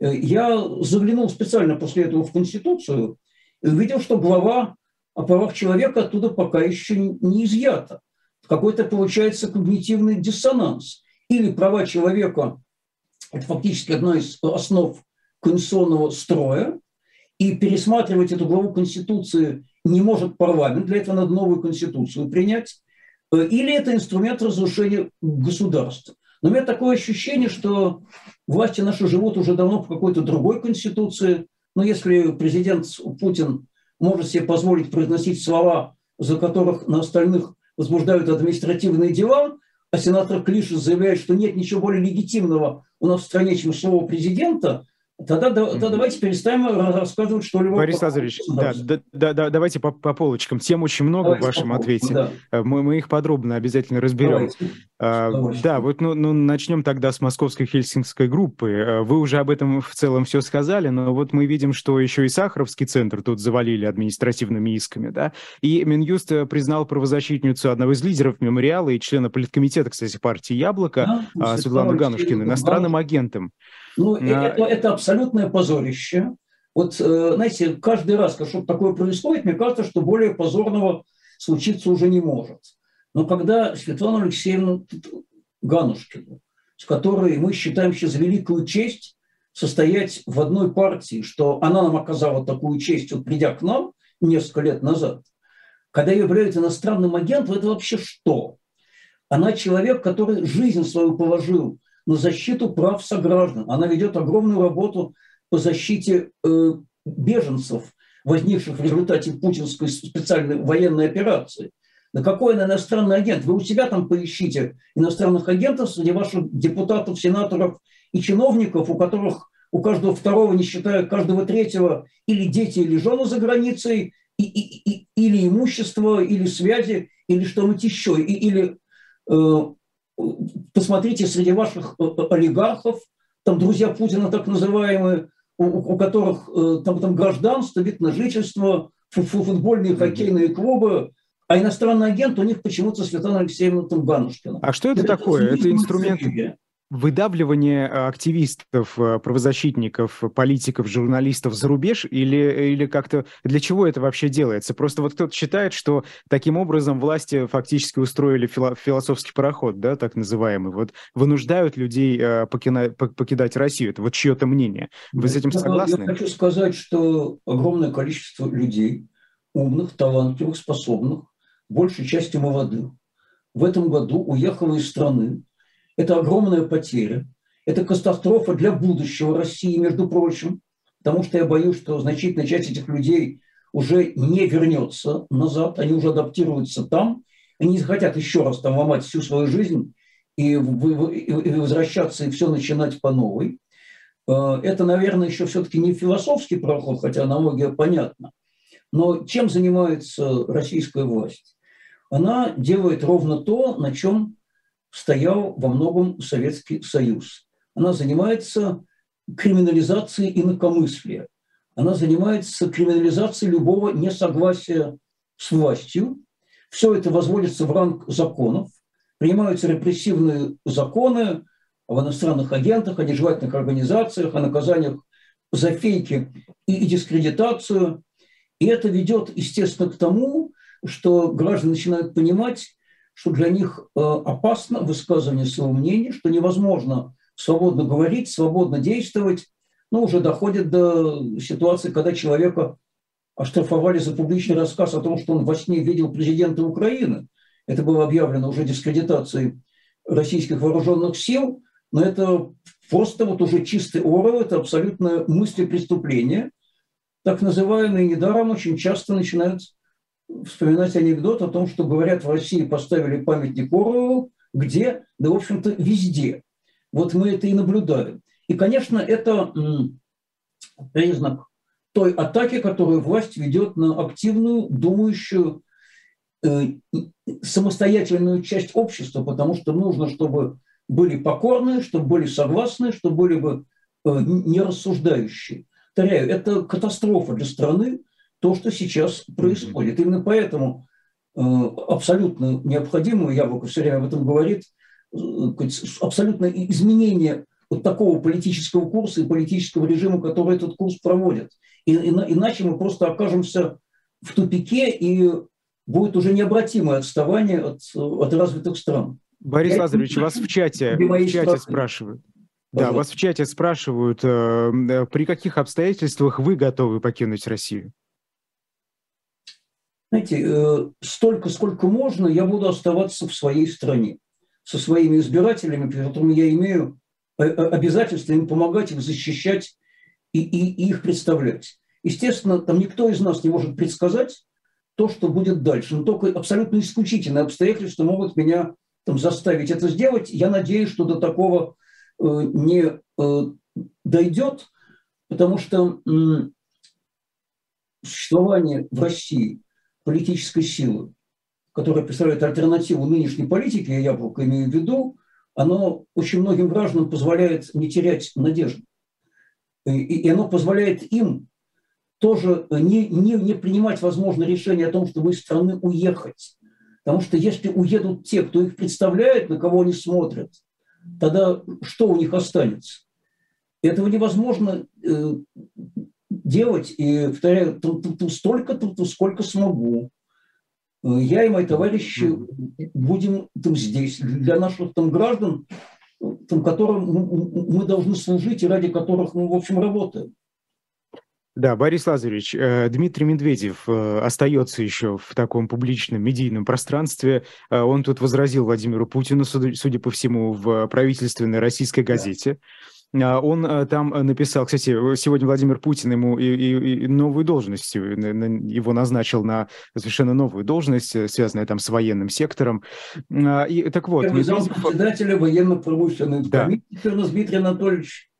Speaker 2: Э, я заглянул специально после этого в Конституцию и увидел, что глава о правах человека оттуда пока еще не изъята. Какой-то получается когнитивный диссонанс. Или права человека – это фактически одна из основ конституционного строя, и пересматривать эту главу Конституции не может парламент, для этого надо новую Конституцию принять, или это инструмент разрушения государства. Но у меня такое ощущение, что власти наши живут уже давно по какой-то другой конституции. Но если президент Путин может себе позволить произносить слова, за которых на остальных возбуждают административные дела, а сенатор Клишес заявляет, что нет ничего более легитимного у нас в стране, чем слово президента, Тогда, тогда давайте перестанем рассказывать что-либо.
Speaker 1: Борис Лазаревич, да, да, да, да, давайте по, по полочкам. Тем очень много давайте в вашем по ответе. Да. Э, мы, мы их подробно обязательно разберем. А, да, вот ну, ну, начнем тогда с московской хельсинкской группы. Э, вы уже об этом в целом все сказали, но вот мы видим, что еще и Сахаровский центр тут завалили административными исками, да, и Минюст признал правозащитницу одного из лидеров мемориала и члена политкомитета, кстати, партии «Яблоко» да, Светлану Ганушкину иностранным агентом.
Speaker 2: Ну, а... это, это абсолютное позорище. Вот, э, знаете, каждый раз, когда что-то такое происходит, мне кажется, что более позорного случиться уже не может. Но когда Светлана Алексеевна Ганушкину, с которой мы считаем сейчас великую честь состоять в одной партии, что она нам оказала такую честь, вот придя к нам несколько лет назад, когда ее является иностранным агентом, это вообще что? Она человек, который жизнь свою положил на защиту прав сограждан. Она ведет огромную работу по защите э, беженцев, возникших в результате путинской специальной военной операции. На какой она иностранный агент? Вы у себя там поищите иностранных агентов среди ваших депутатов, сенаторов и чиновников, у которых у каждого второго, не считая каждого третьего, или дети, или жены за границей, и, и, и, или имущество, или связи, или что-нибудь еще, и, или э, посмотрите среди ваших э, э, олигархов, там друзья Путина так называемые, у, у которых э, там, там гражданство, вид на жительство, футбольные, хоккейные клубы, а иностранный агент у них почему-то Светлана Алексеевна Тамганушкина.
Speaker 1: А что это, это такое? Это инструмент выдавливание э, активистов, э, правозащитников, политиков, журналистов за рубеж или, или как-то для чего это вообще делается? Просто вот кто-то считает, что таким образом власти фактически устроили фило- философский пароход, да, так называемый, вот вынуждают людей э, покина- покидать Россию. Это вот чье-то мнение. Вы с этим согласны?
Speaker 2: Я хочу сказать, что огромное количество людей, умных, талантливых, способных, большей частью молодых, в этом году уехало из страны, это огромная потеря. Это катастрофа для будущего России, между прочим, потому что я боюсь, что значительная часть этих людей уже не вернется назад, они уже адаптируются там, они не захотят еще раз там ломать всю свою жизнь и, возвращаться и все начинать по новой. Э, это, наверное, еще все-таки не философский проход, хотя аналогия понятна. Но чем занимается российская власть? Она делает ровно то, на чем стоял во многом Советский Союз. Она занимается криминализацией инакомыслия. Она занимается криминализацией любого несогласия с властью. Все это возводится в ранг законов. Принимаются репрессивные законы об иностранных агентах, о нежелательных организациях, о наказаниях за фейки и дискредитацию. И это ведет, естественно, к тому, что граждане начинают понимать, что для них э, опасно высказывание своего мнения, что невозможно свободно говорить, свободно действовать, ну, уже доходит до ситуации, когда человека оштрафовали за публичный рассказ о том, что он во сне видел президента Украины. Это было объявлено уже дискредитацией российских вооруженных сил, но это просто вот уже чистый орел, это абсолютно мысли преступления. Так называемые недаром очень часто начинают вспоминать анекдот о том, что, говорят, в России поставили памятник Оруэллу, где? Да, в общем-то, везде. Вот мы это и наблюдаем. И, конечно, это признак той атаки, которую власть ведет на активную, думающую, э, самостоятельную часть общества, потому что нужно, чтобы были покорные, чтобы были согласны, чтобы были бы э, нерассуждающие. Повторяю, это катастрофа для страны, то, что сейчас происходит. Именно поэтому э, абсолютно необходимо, Яблоко все время об этом говорит, э, абсолютно изменение вот такого политического курса и политического режима, который этот курс проводит. И, и, иначе мы просто окажемся в тупике, и будет уже необратимое отставание от, от развитых стран.
Speaker 1: Борис Я Лазаревич, вас в чате, в чате спрашивают. Да, вас в чате спрашивают, э, при каких обстоятельствах вы готовы покинуть Россию?
Speaker 2: Знаете, э, столько, сколько можно, я буду оставаться в своей стране со своими избирателями, перед которыми я имею э, э, обязательство им помогать, их защищать и, и, и их представлять. Естественно, там никто из нас не может предсказать то, что будет дальше. Но только абсолютно исключительные обстоятельства могут меня там, заставить это сделать. Я надеюсь, что до такого э, не э, дойдет, потому что э, существование в России политической силы, которая представляет альтернативу нынешней политике, я яблоко имею в виду, оно очень многим гражданам позволяет не терять надежды. И, и оно позволяет им тоже не, не, не принимать, возможно, решение о том, чтобы из страны уехать. Потому что если уедут те, кто их представляет, на кого они смотрят, тогда что у них останется? Этого невозможно э, делать, и, повторяю, столько, сколько смогу. Я и мои товарищи будем там здесь, для наших там граждан, там, которым мы должны служить и ради которых мы, в общем, работаем.
Speaker 1: Да, Борис Лазаревич, э, Дмитрий Медведев э, остается еще в таком публичном медийном пространстве. Э, он тут возразил Владимиру Путину, судя по всему, в правительственной российской газете. Да. А, он э, там э, написал, кстати, сегодня Владимир Путин ему и, и, и новую должность, его назначил на совершенно новую должность, э, связанную там с военным сектором. А, и так вот...
Speaker 2: Медведев... председателя военно-промышленной да. комиссии Дмитрий Анатольевич.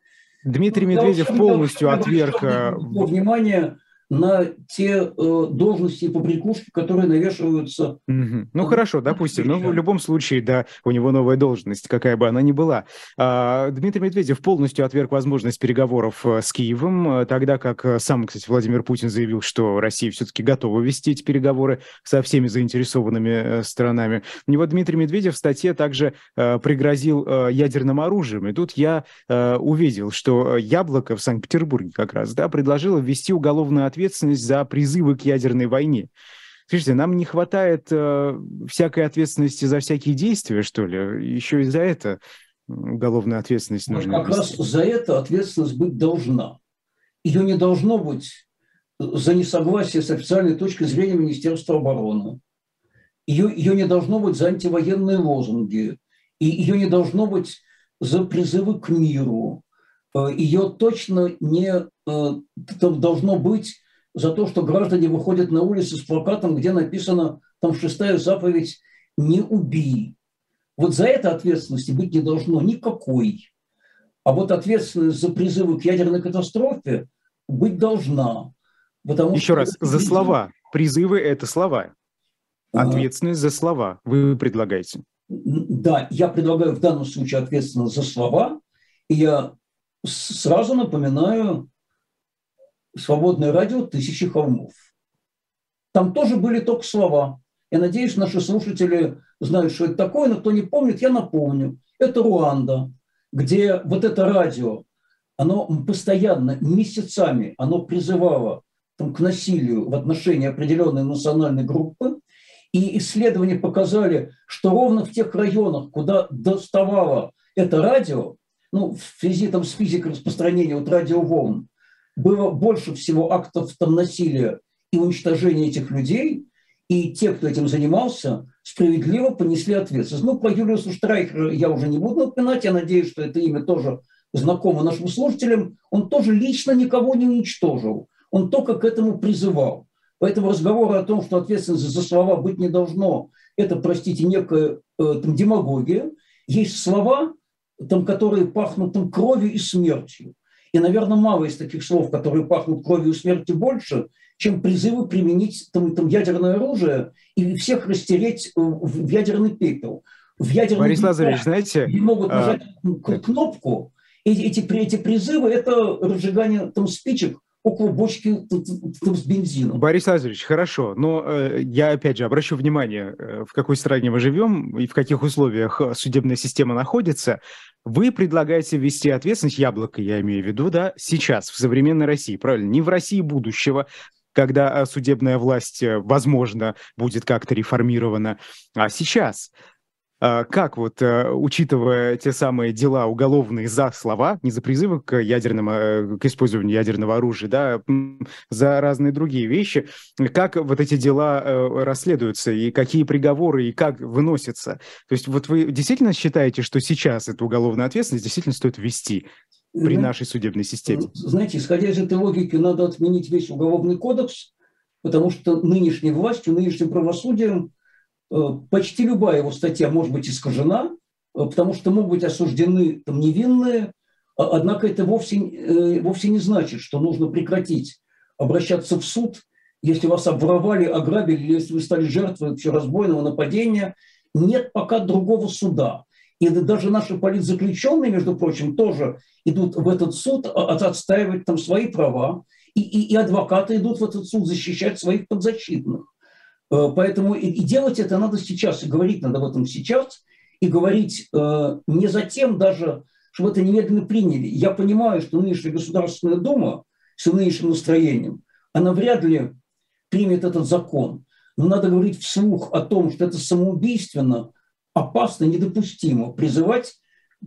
Speaker 1: Дмитрий Медведев полностью отверг...
Speaker 2: Внимание на те э, должности и побрякушки, которые навешиваются.
Speaker 1: Угу. Ну хорошо, допустим. Но в любом случае, да, у него новая должность, какая бы она ни была. А, Дмитрий Медведев полностью отверг возможность переговоров э, с Киевом, э, тогда как э, сам, кстати, Владимир Путин заявил, что Россия все-таки готова вести эти переговоры со всеми заинтересованными сторонами. У него Дмитрий Медведев в статье также э, пригрозил э, ядерным оружием. И тут я э, увидел, что Яблоко в Санкт-Петербурге как раз да, предложило ввести уголовную ответственность ответственность за призывы к ядерной войне. Слушайте, нам не хватает э, всякой ответственности за всякие действия, что ли? Еще и за это уголовная ответственность
Speaker 2: вот нужно. Как вести. раз за это ответственность быть должна. Ее не должно быть за несогласие с официальной точки зрения Министерства обороны. Ее, ее не должно быть за антивоенные лозунги. И ее не должно быть за призывы к миру. Э, ее точно не э, должно быть за то, что граждане выходят на улицы с плакатом, где написано там шестая заповедь «Не убей». Вот за это ответственности быть не должно никакой. А вот ответственность за призывы к ядерной катастрофе быть должна.
Speaker 1: Потому Еще что раз, за слова. Призывы – это слова. Ответственность за слова вы предлагаете.
Speaker 2: Да, я предлагаю в данном случае ответственность за слова. И я сразу напоминаю свободное радио «Тысячи холмов». Там тоже были только слова. Я надеюсь, наши слушатели знают, что это такое, но кто не помнит, я напомню. Это Руанда, где вот это радио, оно постоянно, месяцами, оно призывало там, к насилию в отношении определенной национальной группы. И исследования показали, что ровно в тех районах, куда доставало это радио, ну, в связи там, с физикой распространения вот радиоволн, было больше всего актов там, насилия и уничтожения этих людей, и те, кто этим занимался, справедливо понесли ответственность. Ну, про Юлиуса Штрайхера я уже не буду напоминать, я надеюсь, что это имя тоже знакомо нашим слушателям. Он тоже лично никого не уничтожил, он только к этому призывал. Поэтому разговор о том, что ответственность за слова быть не должно, это, простите, некая э, там, демагогия. Есть слова, там, которые пахнут там, кровью и смертью. И, наверное, мало из таких слов, которые пахнут кровью и смертью больше, чем призывы применить там, там, ядерное оружие и всех растереть в ядерный пепел. В ядерный
Speaker 1: Борис Лазаревич, знаете...
Speaker 2: Где могут а, нажать а... кнопку, и эти, эти призывы – это разжигание там, спичек около бочки с бензином.
Speaker 1: Борис Лазаревич, хорошо, но э, я опять же обращу внимание, э, в какой стране мы живем и в каких условиях судебная система находится. Вы предлагаете ввести ответственность, яблоко я имею в виду, да, сейчас, в современной России, правильно? Не в России будущего, когда э, судебная власть, э, возможно, будет как-то реформирована, а сейчас. А как вот, э, учитывая те самые дела уголовные за слова, не за призывы к ядерному, к использованию ядерного оружия, да, за разные другие вещи, как вот эти дела расследуются, и какие приговоры, и как выносятся? То есть вот вы действительно считаете, что сейчас эту уголовную ответственность действительно стоит ввести? при нашей судебной системе?
Speaker 2: Знаете, исходя из этой логики, надо отменить весь уголовный кодекс, потому что нынешней властью, нынешним правосудием э, почти любая его статья может быть искажена, э, потому что могут быть осуждены там, невинные, а, однако это вовсе, э, вовсе не значит, что нужно прекратить обращаться в суд, если вас обворовали, ограбили, или если вы стали жертвой вообще разбойного нападения. Нет пока другого суда. И даже наши политзаключенные, между прочим, тоже идут в этот суд а, отстаивать там свои права, и, и, и адвокаты идут в этот суд защищать своих подзащитных. Э, поэтому и, делать это надо сейчас, и говорить надо об этом сейчас, и говорить э, не затем даже, чтобы это немедленно приняли. Я понимаю, что нынешняя Государственная Дума с нынешним настроением, она вряд ли примет этот закон. Но надо говорить вслух о том, что это самоубийственно, опасно, недопустимо призывать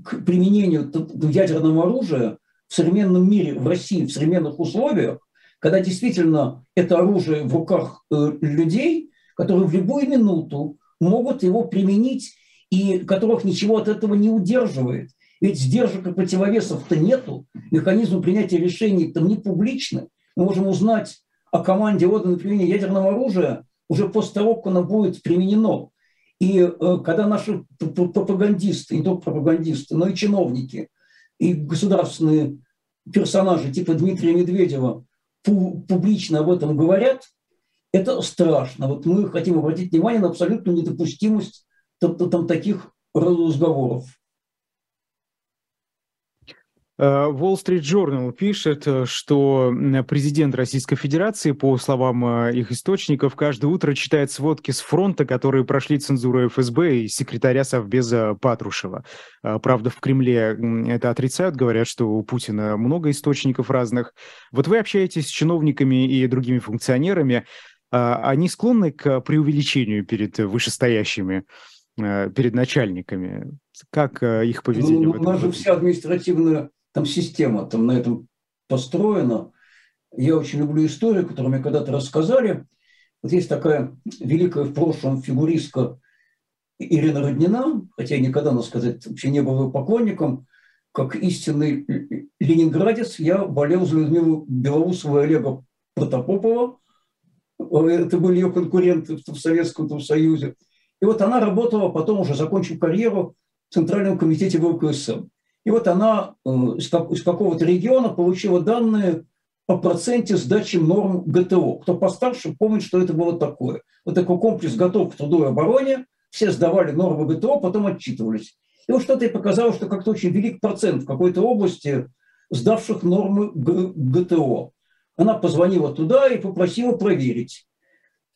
Speaker 2: к применению ядерного оружия в современном мире, в России, в современных условиях, когда действительно это оружие в руках э, людей, которые в любую минуту могут его применить и которых ничего от этого не удерживает. Ведь сдержек и противовесов-то нету, механизм принятия решений там не публичны. Мы можем узнать о команде отдана применения ядерного оружия уже после того, как оно будет применено. И э, когда наши пропагандисты, не только пропагандисты, но и чиновники, и государственные персонажи типа Дмитрия Медведева публично об этом говорят, это страшно. Вот мы хотим обратить внимание на абсолютную недопустимость там, там таких разговоров.
Speaker 1: Э, Wall Street Journal пишет, э, что президент Российской Федерации, по словам э, их источников, каждое утро читает сводки с фронта, которые прошли цензуру ФСБ и секретаря Совбеза Патрушева. Правда, в Кремле это отрицают, говорят, что у Путина много источников разных. Вот вы общаетесь с чиновниками и другими функционерами, они склонны к преувеличению перед вышестоящими, перед начальниками? Как их поведение?
Speaker 2: Ну, у нас же вся административная там система там на этом построена. Я очень люблю историю, которую мне когда-то рассказали. Вот есть такая великая в прошлом фигуристка Ирина Роднина, хотя я никогда, надо сказать, вообще не был ее поклонником, как истинный ленинградец, я болел за Людмилу Белоусову и Олега Протопопова. Это были ее конкуренты в Советском Союзе. И вот она работала, потом уже закончив карьеру в Центральном комитете ВКСМ. И вот она э, из какого-то региона получила данные о проценте сдачи норм ГТО. Кто постарше помнит, что это было такое. Вот такой комплекс готов к труду и обороне, все сдавали нормы ГТО, потом отчитывались. И вот что-то и показало, что как-то очень велик процент в какой-то области сдавших нормы ГТО. Она позвонила туда и попросила проверить.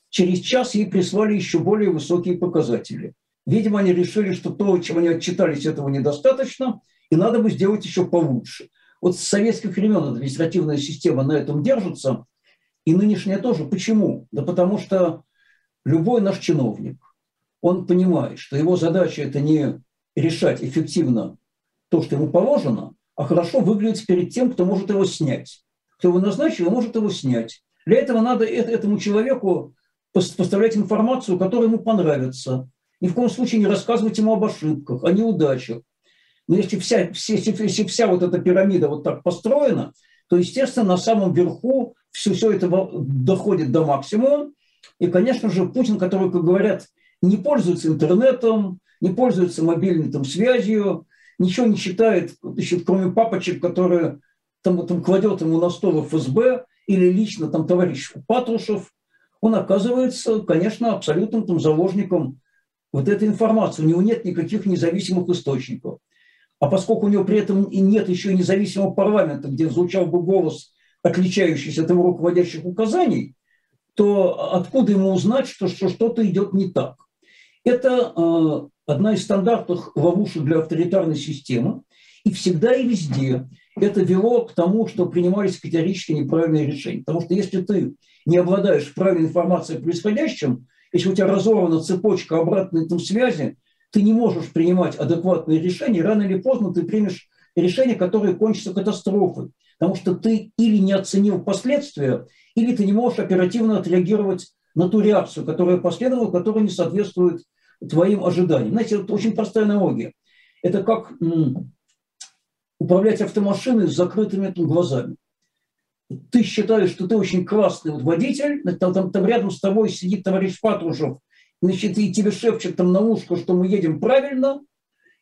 Speaker 2: Через час ей прислали еще более высокие показатели. Видимо, они решили, что то, чем они отчитались, этого недостаточно – и надо бы сделать еще получше. Вот с советских времен административная система на этом держится, и нынешняя тоже. Почему? Да потому что любой наш чиновник, он понимает, что его задача – это не решать эффективно то, что ему положено, а хорошо выглядеть перед тем, кто может его снять. Кто его назначил, может его снять. Для этого надо этому человеку поставлять информацию, которая ему понравится. Ни в коем случае не рассказывать ему об ошибках, о неудачах. Но если вся, все, если вся вот эта пирамида вот так построена, то, естественно, на самом верху все, все это доходит до максимума. И, конечно же, Путин, который, как говорят, не пользуется интернетом, не пользуется мобильной там, связью, ничего не читает, еще, кроме папочек, которые там, там кладет ему на стол ФСБ или лично там товарищ Патрушев, он оказывается, конечно, абсолютным там заложником вот этой информации. У него нет никаких независимых источников. А поскольку у него при этом и нет еще независимого парламента, где звучал бы голос, отличающийся от его руководящих указаний, то откуда ему узнать, что, что что-то идет не так? Это э, одна из стандартных ловушек для авторитарной системы. И всегда и везде это вело к тому, что принимались категорически неправильные решения. Потому что если ты не обладаешь правильной информацией о происходящем, если у тебя разорвана цепочка обратной там, связи, ты не можешь принимать адекватные решения, рано или поздно ты примешь решение, которое кончится катастрофой. Потому что ты или не оценил последствия, или ты не можешь оперативно отреагировать на ту реакцию, которая последовала, которая не соответствует твоим ожиданиям. Знаете, это очень простая аналогия. Это как управлять автомашиной с закрытыми глазами. Ты считаешь, что ты очень классный вот водитель, там, там, там рядом с тобой сидит товарищ Патрушев, значит, и тебе шепчет там на ушко, что мы едем правильно,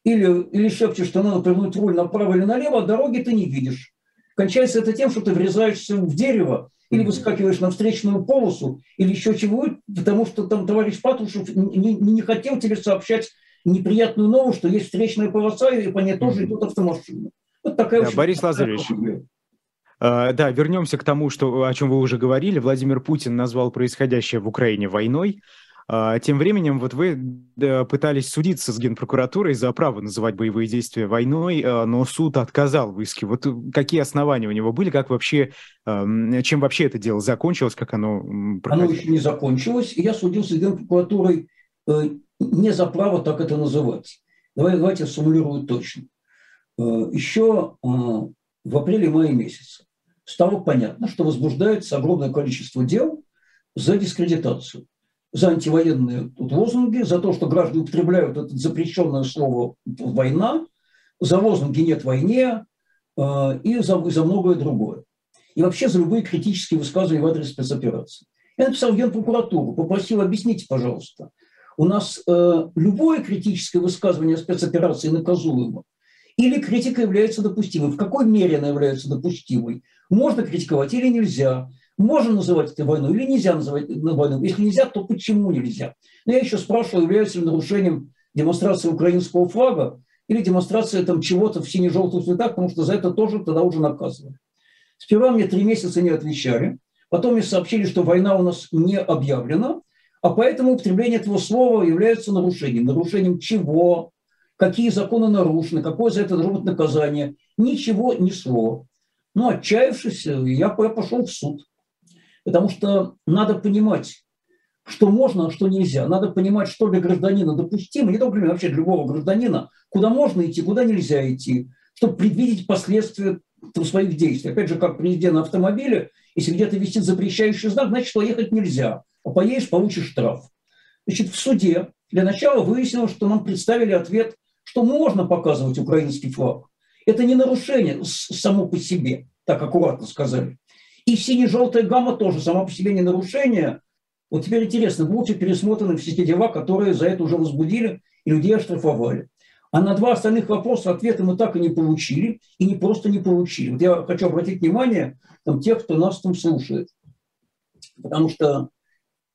Speaker 2: или, или шепчет, что надо повернуть руль направо или налево, а дороги ты не видишь. Кончается это тем, что ты врезаешься в дерево, или выскакиваешь на встречную полосу, или еще чего, потому что там товарищ Патрушев не, не, хотел тебе сообщать неприятную новость, что есть встречная полоса, и по ней тоже идет автомашина.
Speaker 1: Вот такая да, Борис Лазаревич, Uh, да, вернемся к тому, что, о чем вы уже говорили. Владимир Путин назвал происходящее в Украине войной. Uh, тем временем вот вы uh, пытались судиться с Генпрокуратурой за право называть боевые действия войной, но суд отказал в иске. Вот какие основания у него были, как вообще, чем вообще это дело закончилось, как оно
Speaker 2: проходило? Оно еще не закончилось, и я судился с Генпрокуратурой э, не за право так это называть. Давайте, давайте сформулирую точно. Э, еще э, в апреле-мае месяце стало понятно, что возбуждается огромное количество дел за дискредитацию, за антивоенные тут лозунги, за то, что граждане употребляют это запрещенное слово «война», за лозунги «нет войне» э, и за, и за многое другое. И вообще за любые критические высказывания в адрес спецоперации. Я написал в Генпрокуратуру, попросил, объясните, пожалуйста, у нас э, любое критическое высказывание спецоперации наказуемо, или критика является допустимой. В какой мере она является допустимой? Можно критиковать или нельзя? Можно называть это войной или нельзя называть войной? Если нельзя, то почему нельзя? Но я еще спрашивал, является ли нарушением демонстрации украинского флага или демонстрация там чего-то в сине-желтых цветах, потому что за это тоже тогда уже наказывали. Сперва мне три месяца не отвечали, потом мне сообщили, что война у нас не объявлена, а поэтому употребление этого слова является нарушением. Нарушением чего? Какие законы нарушены, какое за это должно быть наказание. Ничего, ни слова. Ну, отчаявшись, я пошел в суд. Потому что надо понимать, что можно, а что нельзя. Надо понимать, что для гражданина допустимо, не только для вообще для любого гражданина, куда можно идти, куда нельзя идти, чтобы предвидеть последствия своих действий. Опять же, как при езде на автомобиле, если где-то висит запрещающий знак, значит, что ехать нельзя. А поедешь, получишь штраф. Значит, в суде для начала выяснилось, что нам представили ответ что можно показывать украинский флаг. Это не нарушение само по себе, так аккуратно сказали. И сине-желтая гамма тоже само по себе не нарушение. Вот теперь интересно, будут ли пересмотрены все те дела, которые за это уже возбудили и людей оштрафовали. А на два остальных вопроса ответа мы так и не получили, и не просто не получили. Вот я хочу обратить внимание там, тех, кто нас там слушает. Потому что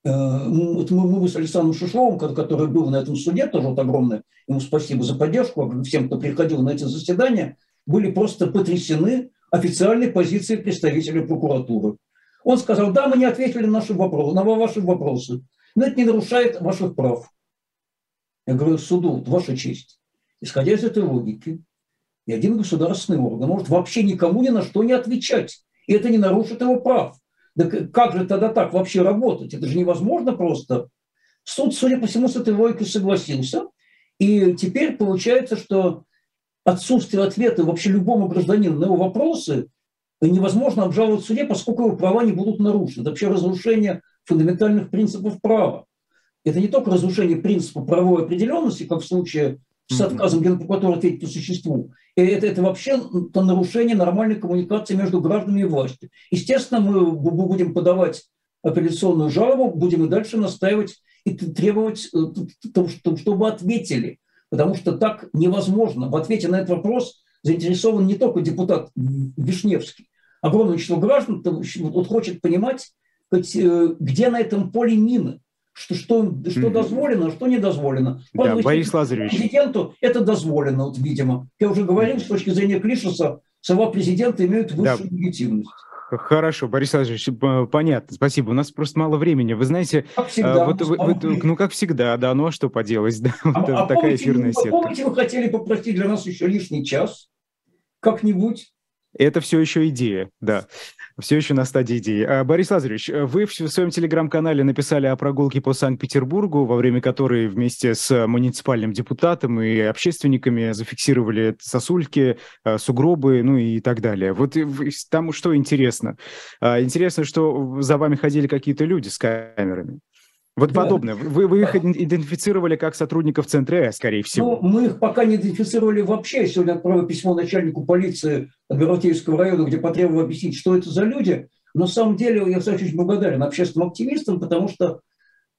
Speaker 2: Э, мы, мы с Александром Шишовым, который был на этом суде, тоже вот огромное ему спасибо за поддержку, всем, кто приходил на эти заседания, были просто потрясены официальной позицией представителя прокуратуры. Он сказал, да, мы не ответили на, наши вопросы, на ваши вопросы, но это не нарушает ваших прав. Я говорю, суду, ваша честь, исходя из этой логики, и один государственный орган может вообще никому ни на что не отвечать, и это не нарушит его прав. Да как же тогда так вообще работать? Это же невозможно просто Суд, судя по всему, с этой логикой согласился. И теперь получается, что отсутствие ответа вообще любому гражданину на его вопросы невозможно обжаловать в суде, поскольку его права не будут нарушены. Это вообще разрушение фундаментальных принципов права. Это не только разрушение принципа правовой определенности, как в случае с отказом Генпрокуратуры ответить по существу. Это, это вообще это нарушение нормальной коммуникации между гражданами и властью. Естественно, мы будем подавать апелляционную жалобу, будем и дальше настаивать и требовать, э, чтобы ответили. Потому что так невозможно. В ответе на этот вопрос заинтересован не только депутат Вишневский. Огромное число граждан вот, хочет понимать, э, где на этом поле мины что, что, что дозволено, а что не дозволено.
Speaker 1: Да, Борис Лазаревич.
Speaker 2: Президенту это дозволено, вот, видимо. Я уже говорил, с точки зрения Клишеса, слова президента имеют высшую да. легитимность.
Speaker 1: Хорошо, Борис Владимирович, понятно, спасибо. У нас просто мало времени. Вы знаете,
Speaker 2: как всегда,
Speaker 1: вот, вы, вы, ну как всегда, да, ну а что поделать, да, а, вот а такая помните, эфирная сетка.
Speaker 2: Помните, вы хотели попросить для нас еще лишний час? Как-нибудь?
Speaker 1: Это все еще идея, да. Все еще на стадии идеи. А, Борис Лазаревич, вы в своем телеграм-канале написали о прогулке по Санкт-Петербургу, во время которой вместе с муниципальным депутатом и общественниками зафиксировали сосульки, а, сугробы, ну и так далее. Вот там что интересно? А, интересно, что за вами ходили какие-то люди с камерами. Вот да. подобное. Вы, вы их идентифицировали как сотрудников Центра Э, скорее всего.
Speaker 2: Ну, мы их пока не идентифицировали вообще. Сегодня отправил письмо начальнику полиции Адмиралтейского района, где потребовал объяснить, что это за люди. Но на самом деле я, кстати, очень благодарен общественным активистам, потому что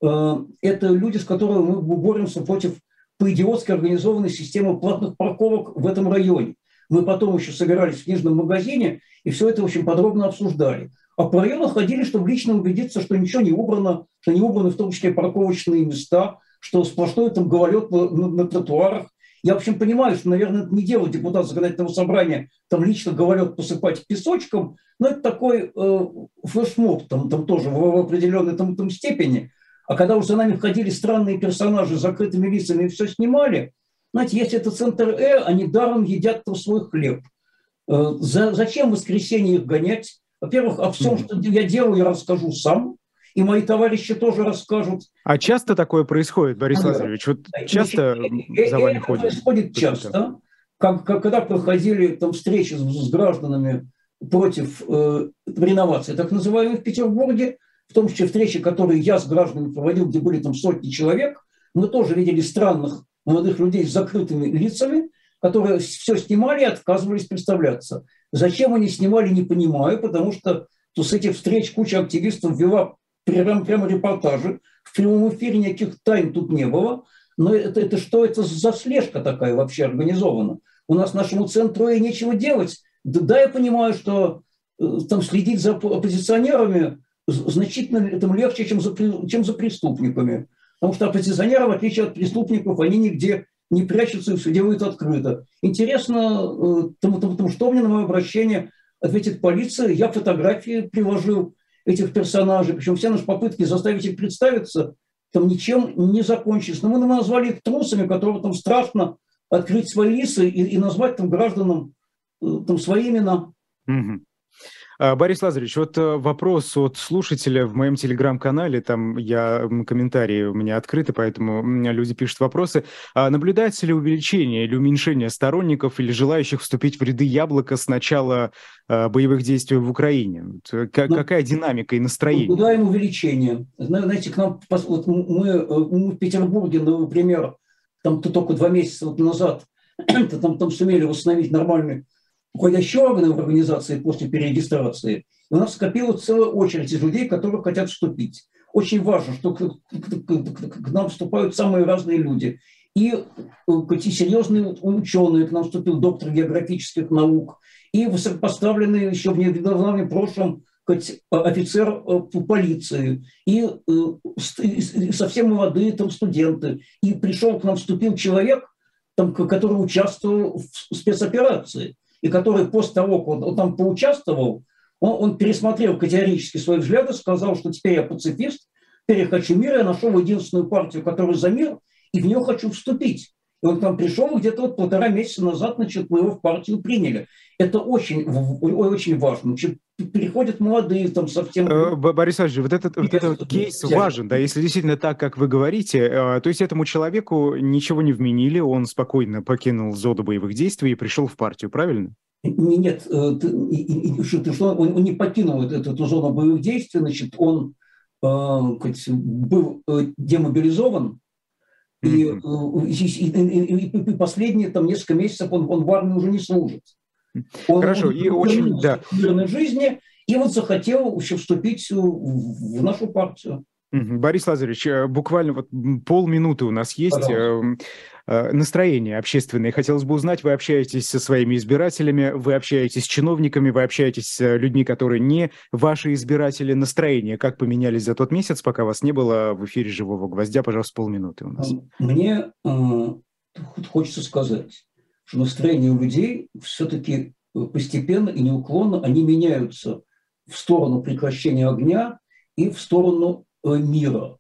Speaker 2: э, это люди, с которыми мы боремся против по-идиотски организованной системы платных парковок в этом районе. Мы потом еще собирались в книжном магазине и все это очень подробно обсуждали. А по району ходили, чтобы лично убедиться, что ничего не убрано, что не убраны в том числе парковочные места, что сплошной там гололед на, на, тротуарах. Я, в общем, понимаю, что, наверное, это не дело депутат законодательного собрания, там лично гололед посыпать песочком, но это такой э, флешмоб, там, там тоже в, в определенной там, там степени. А когда уже за нами входили странные персонажи с закрытыми лицами и все снимали, знаете, если это центр Э, они даром едят там свой хлеб. Э, за, зачем в воскресенье их гонять? Во-первых, о всем, что я делаю, я расскажу сам, и мои товарищи тоже расскажут.
Speaker 1: А часто такое происходит, Борис а, Лазаревич? Вот часто Значит, за вами это ходят?
Speaker 2: происходит часто. Как, как, когда проходили там встречи с, с гражданами против э, реновации, так называемой в Петербурге, в том числе встречи, которые я с гражданами проводил, где были там сотни человек, мы тоже видели странных молодых людей с закрытыми лицами, которые все снимали и отказывались представляться. Зачем они снимали, не понимаю, потому что то с этих встреч куча активистов вела прямо, прямо репортажи. В прямом эфире никаких тайн тут не было. Но это, это что это за слежка такая вообще организована? У нас нашему центру и нечего делать. Да, да, я понимаю, что э, там следить за оппозиционерами значительно там легче, чем за, чем за преступниками. Потому что оппозиционеры, в отличие от преступников, они нигде не прячутся и все делают открыто. Интересно, э, тому, тому, тому, что мне на мое обращение ответит полиция. Я фотографии приложил этих персонажей, причем все наши попытки заставить их представиться там ничем не закончились. Но мы назвали их трусами, которым там страшно открыть свои лица и, и назвать там гражданам э, там свои имена.
Speaker 1: Угу. А, Борис Лазаревич, вот э, вопрос от слушателя в моем телеграм-канале, там я, комментарии у меня открыты, поэтому люди пишут вопросы. А наблюдается ли увеличение или уменьшение сторонников или желающих вступить в ряды Яблока с начала а, боевых действий в Украине? Э, к- ну, какая динамика и настроение?
Speaker 2: Наблюдаем увеличение. Знаете, к нам, вот мы, э, мы в Петербурге, например, там только два месяца назад там, там сумели восстановить нормальный уходящие органы в организации после перерегистрации, у нас скопилась целая очередь из людей, которые хотят вступить. Очень важно, что к, к, к, к нам вступают самые разные люди. И, э, серьезные ученые, к нам вступил доктор географических наук, и высокопоставленный еще в недавнем прошлом офицер э, полиции, э, и совсем молодые там студенты. И пришел к нам, вступил человек, там, который участвовал в спецоперации и который после того, как он, он там поучаствовал, он, он пересмотрел категорически свои взгляды, сказал, что теперь я пацифист, теперь я хочу мира, я нашел единственную партию, которая за мир, и в нее хочу вступить. И он там пришел, где-то вот полтора месяца назад, значит, мы его в партию приняли. Это очень, очень важно. Переходят молодые, там совсем...
Speaker 1: Э, Борис Александрович, вот этот, вот этот кейс важен, да, если действительно так, как вы говорите, э, то есть этому человеку ничего не вменили, он спокойно покинул зону боевых действий и пришел в партию, правильно?
Speaker 2: Нет, э, ты, что, он, он не покинул эту, эту зону боевых действий, значит, он был демобилизован, и, и, и, и последние там несколько месяцев он, он в армии уже не служит. Он, Хорошо, и очень, да. жизни, и вот захотел еще вступить в нашу партию.
Speaker 1: Борис Лазаревич, э, буквально вот полминуты у нас есть. Пожалуйста. Эм, э, настроение общественное. Хотелось бы узнать, вы общаетесь со своими избирателями, вы общаетесь с чиновниками, вы общаетесь с людьми, которые не ваши избиратели. Настроение как поменялись за тот месяц, пока вас не было в эфире «Живого гвоздя»? Пожалуйста, полминуты у нас.
Speaker 2: Мне э, хочется сказать, что настроение у людей все-таки э, постепенно и неуклонно они меняются в сторону прекращения огня и в сторону э, мира.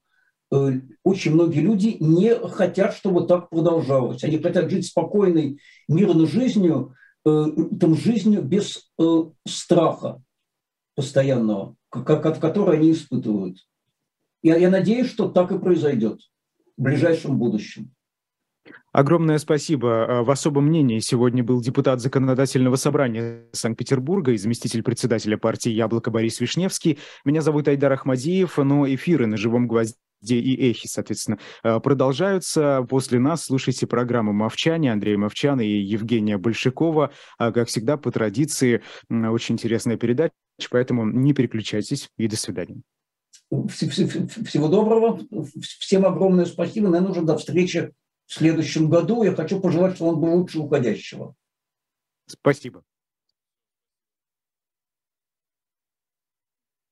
Speaker 2: Э, очень многие люди не хотят, чтобы так продолжалось. Они хотят жить спокойной, мирной жизнью, там, жизнью без страха постоянного, который они испытывают. Я, я надеюсь, что так и произойдет в ближайшем будущем.
Speaker 1: Огромное спасибо. А, в особом мнении сегодня был депутат Законодательного собрания Санкт-Петербурга и заместитель председателя партии «Яблоко» Борис Вишневский. Меня зовут Айдар Ахмадиев, но эфиры на «Живом гвозде» и эхи, соответственно, а, продолжаются. После нас слушайте программу «Мовчане» Андрея Мовчана и Евгения Большакова. А, как всегда, по традиции, очень интересная передача, поэтому не переключайтесь и до свидания.
Speaker 2: Всего доброго. Всем огромное спасибо. Наверное, уже до встречи в следующем году. Я хочу пожелать, чтобы он был лучше уходящего.
Speaker 1: Спасибо.